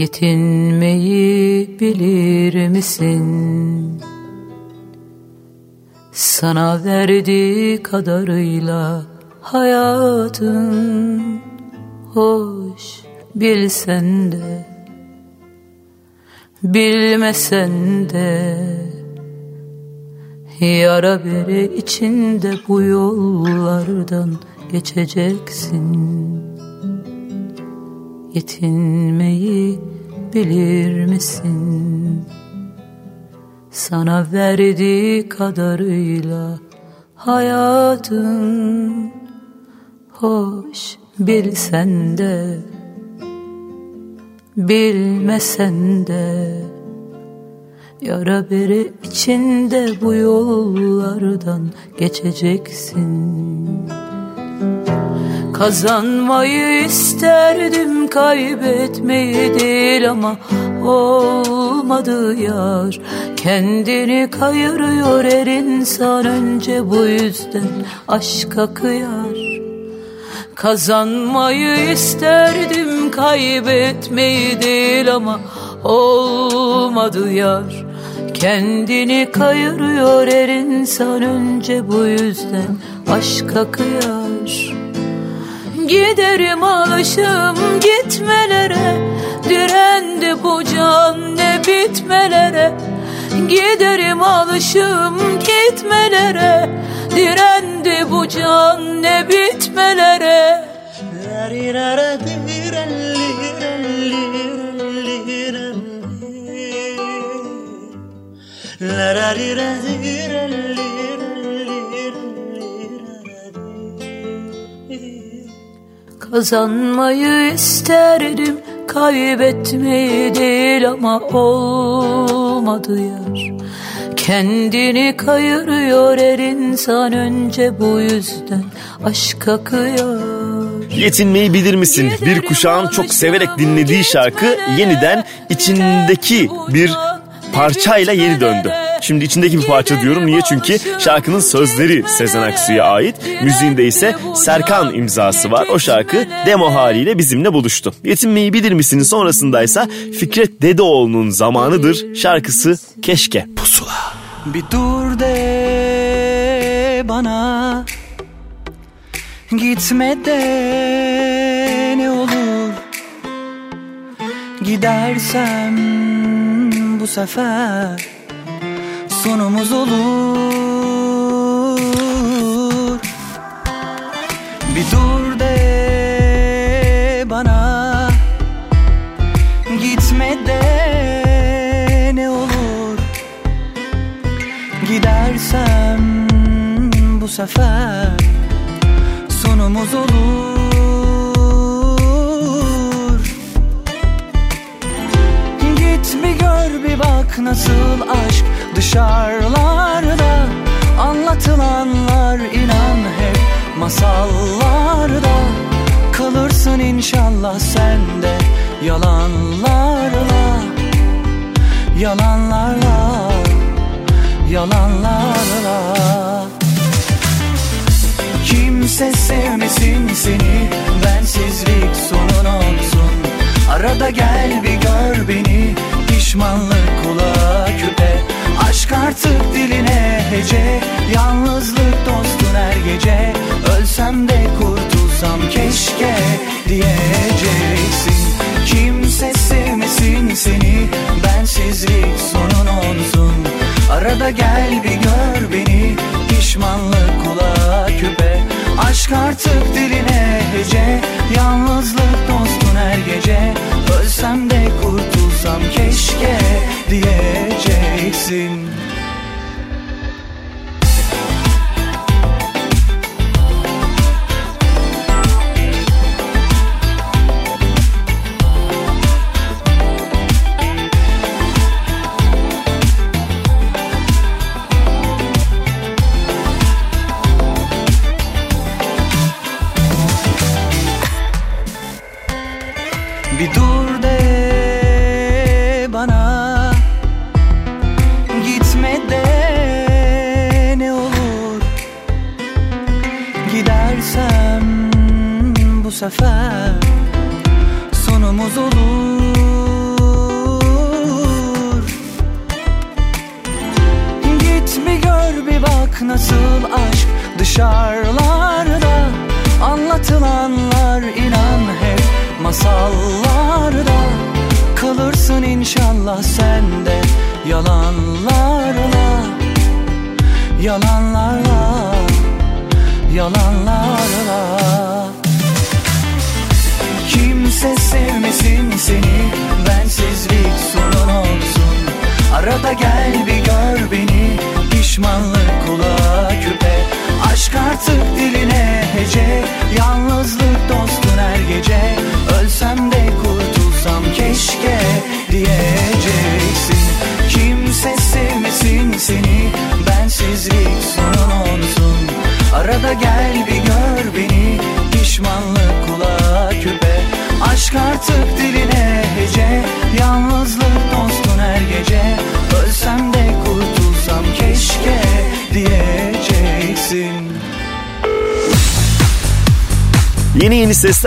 Yetinmeyi bilir misin? Sana verdiği kadarıyla hayatın hoş bilsen de bilmesen de yara bere içinde bu yollardan geçeceksin. Yetinmeyi bilir misin? Sana verdiği kadarıyla hayatın hoş bilsen de bilmesen de Yara bere içinde bu yollardan geçeceksin Kazanmayı isterdim kaybetmeyi değil ama olmadı yar. Kendini kayırıyor her insan önce bu yüzden aşka kıyar. Kazanmayı isterdim kaybetmeyi değil ama olmadı yar. Kendini kayırıyor her insan önce bu yüzden aşka kıyar Giderim alışım gitmelere. Direndi bu can ne bitmelere. Giderim alışım gitmelere. Direndi bu can ne bitmelere Kazanmayı isterdim. Kaybetmeyi değil ama olmadı yar. Kendini kayırıyor her insan önce bu yüzden. Aşka kıyar. Yetinmeyi bilir misin? Bir kuşağın çok severek dinlediği şarkı yeniden içindeki bir parçayla yeni döndü. Şimdi içindeki bir parça diyorum. Niye? Çünkü şarkının sözleri Sezen Aksu'ya ait. Müziğinde ise Serkan imzası var. O şarkı demo haliyle bizimle buluştu. Yetinmeyi bilir misin? Sonrasındaysa Fikret Dedeoğlu'nun zamanıdır şarkısı Keşke. Pusula. Bir dur de bana Gitme de ne olur Gidersem bu sefer Sonumuz olur. Bir dur de bana Gitme de ne olur. Gidersem bu sefer sonumuz olur nasıl aşk dışarılarda? Anlatılanlar inan hep masallarda. Kalırsın inşallah sen de yalanlarla. Yalanlarla Yalanlarla. Kimse sevmesin seni Bensizlik sonun olsun. Arada gel bir gör beni Pişmanlık kulağa küpe. Aşk artık diline hece Yalnızlık dostun her gece. Ölsem de kurtulsam keşke Diyeceksin. Kimse sevmesin seni Bensizlik sonun olsun. Arada gel bir gör beni Pişmanlık kulağa küpe. Aşk artık diline hece Yalnızlık dostun her gece. Ölsem de kurtulsam keşke Diyeceksin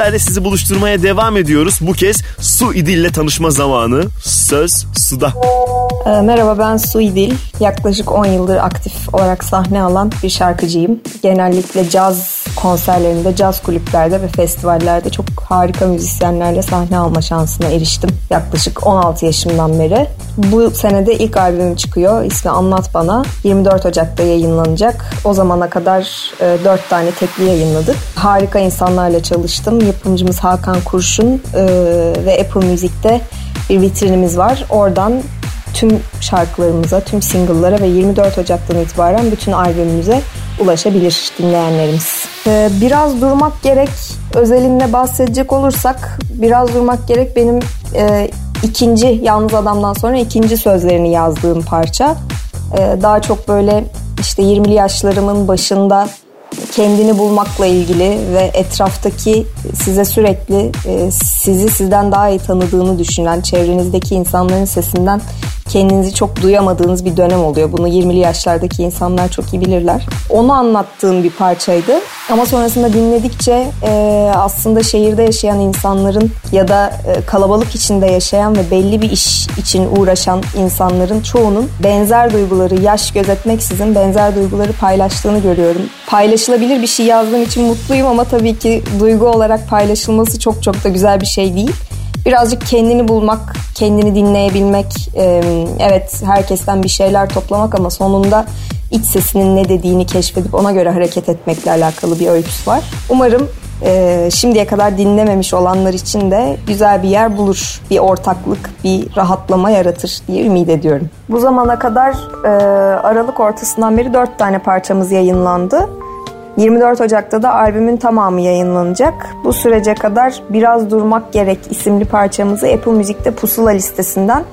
seslerle sizi buluşturmaya devam ediyoruz. Bu kez Su İdil'le tanışma zamanı. Söz suda. Ee, Merhaba ben Su İdil. Yaklaşık 10 yıldır aktif olarak sahne alan bir şarkıcıyım. Genellikle caz konserlerinde, caz kulüplerde ve festivallerde çok harika müzisyenlerle sahne alma şansına eriştim. Yaklaşık 16 yaşımdan beri. Bu senede ilk albümüm çıkıyor. İsmi Anlat Bana. 24 Ocak'ta yayınlanacak. O zamana kadar 4 tane tekli yayınladık. Harika insanlarla çalıştım. Yapımcımız Hakan Kurşun e, ve Apple Müzik'te bir vitrinimiz var. Oradan tüm şarkılarımıza, tüm single'lara ve 24 Ocak'tan itibaren bütün albümümüze ulaşabilir dinleyenlerimiz. Ee, biraz durmak gerek özelinde bahsedecek olursak biraz durmak gerek benim e, ikinci Yalnız Adam'dan sonra ikinci sözlerini yazdığım parça. Ee, daha çok böyle işte 20'li yaşlarımın başında kendini bulmakla ilgili ve etraftaki size sürekli e, sizi sizden daha iyi tanıdığını düşünen çevrenizdeki insanların sesinden kendinizi çok duyamadığınız bir dönem oluyor. Bunu 20'li yaşlardaki insanlar çok iyi bilirler. Onu anlattığım bir parçaydı. Ama sonrasında dinledikçe e, aslında şehirde yaşayan insanların ya da e, kalabalık içinde yaşayan ve belli bir iş için uğraşan insanların çoğunun benzer duyguları yaş gözetmeksizin benzer duyguları paylaştığını görüyorum. Paylaşılabilir bir şey yazdığım için mutluyum ama tabii ki duygu olarak paylaşılması çok çok da güzel bir şey değil birazcık kendini bulmak, kendini dinleyebilmek, e, evet herkesten bir şeyler toplamak ama sonunda iç sesinin ne dediğini keşfedip ona göre hareket etmekle alakalı bir öyküsü var. Umarım e, şimdiye kadar dinlememiş olanlar için de güzel bir yer bulur, bir ortaklık, bir rahatlama yaratır diye ümit ediyorum. Bu zamana kadar e, Aralık ortasından beri dört tane parçamız yayınlandı. 24 Ocak'ta da albümün tamamı yayınlanacak. Bu sürece kadar Biraz Durmak Gerek isimli parçamızı Apple Müzik'te Pusula listesinden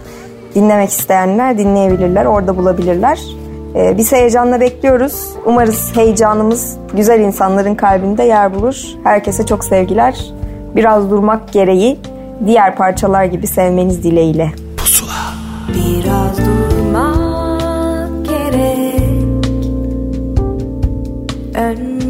dinlemek isteyenler dinleyebilirler, orada bulabilirler. Ee, biz heyecanla bekliyoruz. Umarız heyecanımız güzel insanların kalbinde yer bulur. Herkese çok sevgiler. Biraz durmak gereği diğer parçalar gibi sevmeniz dileğiyle. Biraz durmak Önce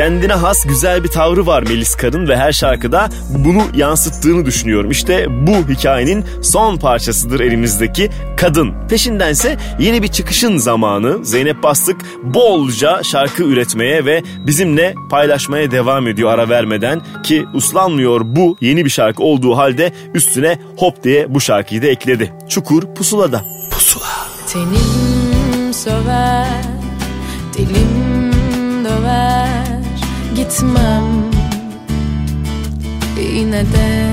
Kendine has güzel bir tavrı var Melis Kar'ın ve her şarkıda bunu yansıttığını düşünüyorum. İşte bu hikayenin son parçasıdır elimizdeki Kadın. Peşindense yeni bir çıkışın zamanı. Zeynep Bastık bolca şarkı üretmeye ve bizimle paylaşmaya devam ediyor ara vermeden ki uslanmıyor bu yeni bir şarkı olduğu halde üstüne hop diye bu şarkıyı da ekledi. Çukur Pusula'da. Pusula. Tenim söver, dilim Gitmem yine de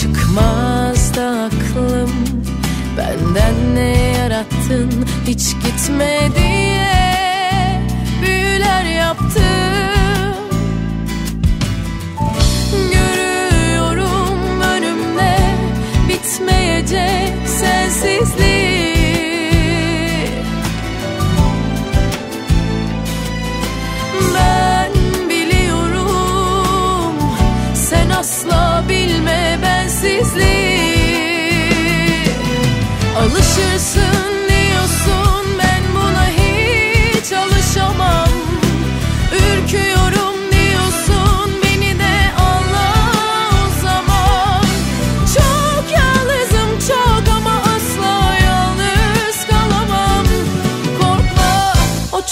Çıkmaz da aklım. Benden ne yarattın? Hiç gitme diye Büyüler yaptım. Görüyorum önümde bitmeyecek sensizlik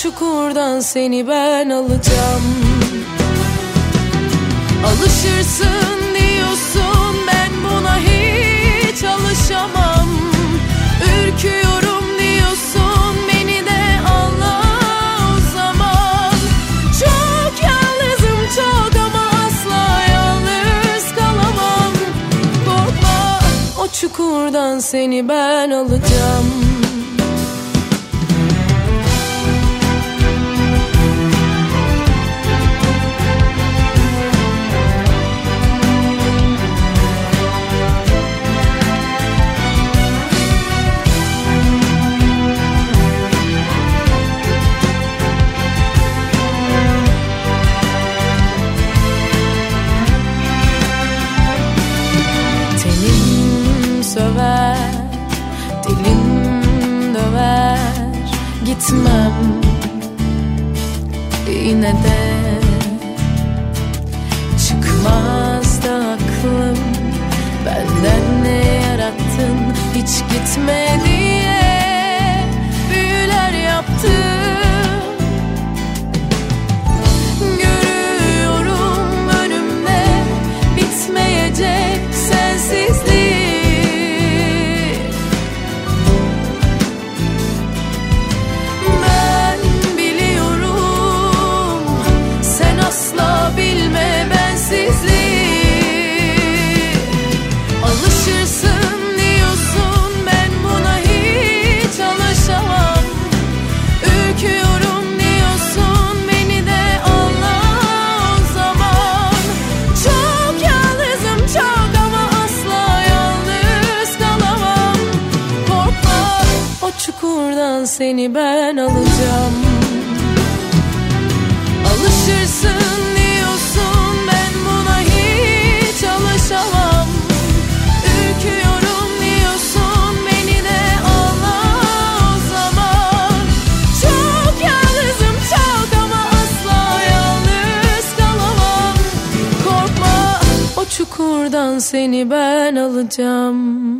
çukurdan seni ben alacağım. Alışırsın diyorsun ben buna hiç alışamam. Ürküyorum diyorsun beni de anla o zaman Çok yalnızım çok ama asla yalnız kalamam. Korkma o çukurdan seni ben alacağım Gitmem. Yine de Çıkmaz da aklım. Benden ne yarattın? Hiç gitme çukurdan seni ben alacağım. Alışırsın diyorsun ben buna hiç alışamam. Ürküyorum diyorsun beni de anla o zaman Çok yalnızım çok ama asla yalnız kalamam. Korkma o çukurdan seni ben alacağım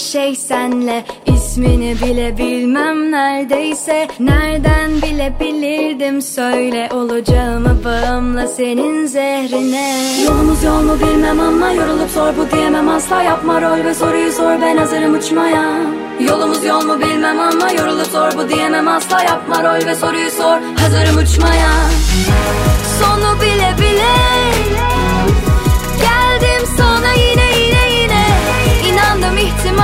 şey senle İsmini bile bilmem neredeyse. Nereden bilebilirdim söyle Olacağımı bağımla senin zehrine. Yolumuz yol mu bilmem ama Yorulup sor bu diyemem asla. Yapma rol ve soruyu sor ben hazırım uçmaya. Yolumuz yol mu bilmem ama Yorulup sor bu diyemem asla. Yapma rol ve soruyu sor hazırım uçmaya. Sonu bile bile. Geldim sana yine yine yine. İnandım ihtimale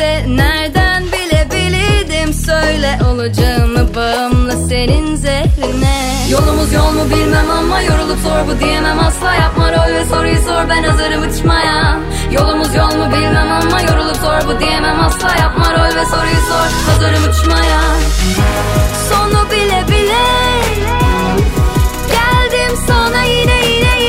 ise nereden bilebilirdim Söyle olacağımı bağımla senin zehrine. Yolumuz yol mu bilmem ama yorulup sor bu diyemem. Asla Yapma rol ve soruyu sor ben hazırım uçmaya. Yolumuz yol mu bilmem ama yorulup sor bu diyemem. Asla Yapma rol ve soruyu sor hazırım uçmaya. Sonu bile bile. Geldim sana yine yine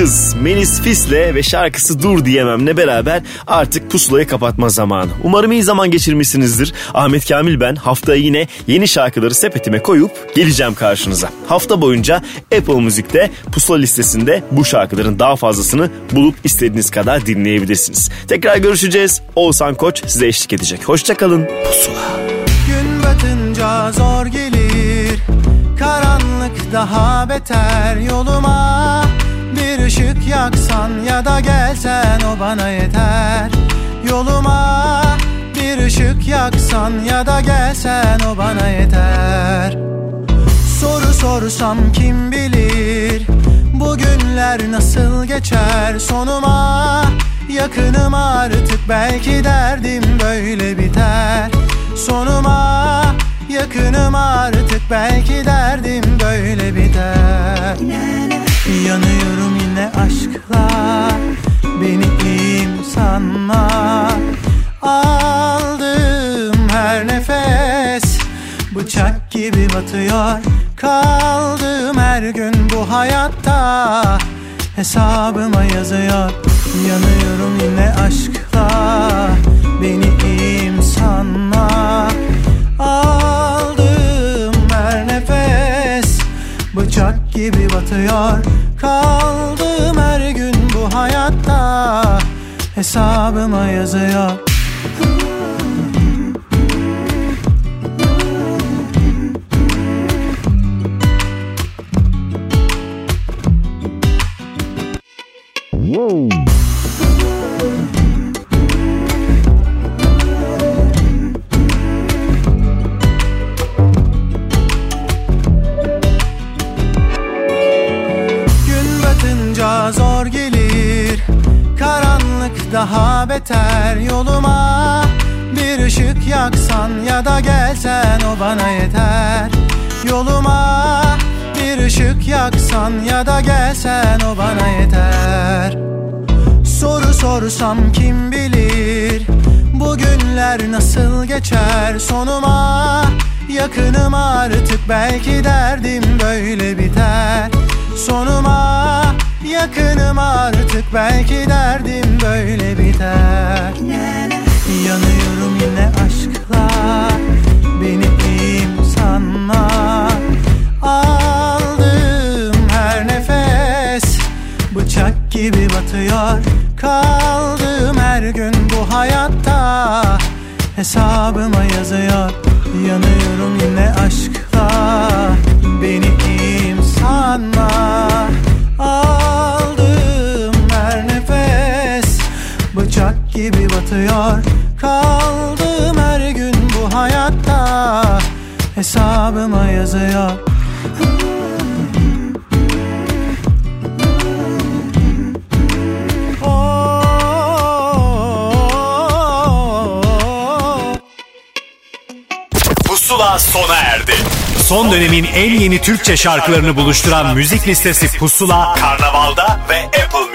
kız Melis Fis'le ve şarkısı Dur Diyemem'le beraber artık pusulayı kapatma zamanı. Umarım iyi zaman geçirmişsinizdir. Ahmet Kamil ben haftaya yine yeni şarkıları sepetime koyup geleceğim karşınıza. Hafta boyunca Apple Müzik'te pusula listesinde bu şarkıların daha fazlasını bulup istediğiniz kadar dinleyebilirsiniz. Tekrar görüşeceğiz. Oğuzhan Koç size eşlik edecek. Hoşçakalın. Pusula. Gün batınca zor gelir Karanlık daha beter yoluma Bir ışık yaksan ya da gelsen o bana yeter. Yoluma bir ışık yaksan ya da gelsen o bana yeter. Soru sorsam kim bilir Bugünler nasıl geçer? Sonuma Yakınım artık belki derdim böyle biter. Sonuma yakınım artık belki derdim böyle biter Yanıyorum yine aşkla Beni iyiyim sanma? Aldığım her nefes Bıçak gibi batıyor. Kaldığım her gün bu hayatta Hesabıma yazıyor. Yanıyorum yine aşkla Beni iyiyim sanma gibi batıyor. Kaldığım her gün bu hayatta Hesabıma yazıyor. Gün daha beter yoluma. Bir ışık yaksan ya da gelsen o bana yeter. Yoluma bir ışık yaksan ya da gelsen o bana yeter. Soru sorsam kim bilir Bugünler nasıl geçer? Sonuma Yakınım artık belki derdim böyle biter Sonuma yakınım artık. Belki derdim böyle biter. Yanıyorum yine aşkla. Beni iyiyim sanma? Aldığım her nefes Bıçak gibi batıyor. Kaldığım her gün bu hayatta Hesabıma yazıyor. Yanıyorum yine aşkla Beni iyiyim sanma? Aldığım her nefes Bıçak gibi batıyor. Kaldığım her gün bu hayatta Hesabıma yazıyor. Pusula sona erdi. Son dönemin en yeni Türkçe şarkılarını buluşturan müzik listesi Pusula, Karnaval'da ve Apple.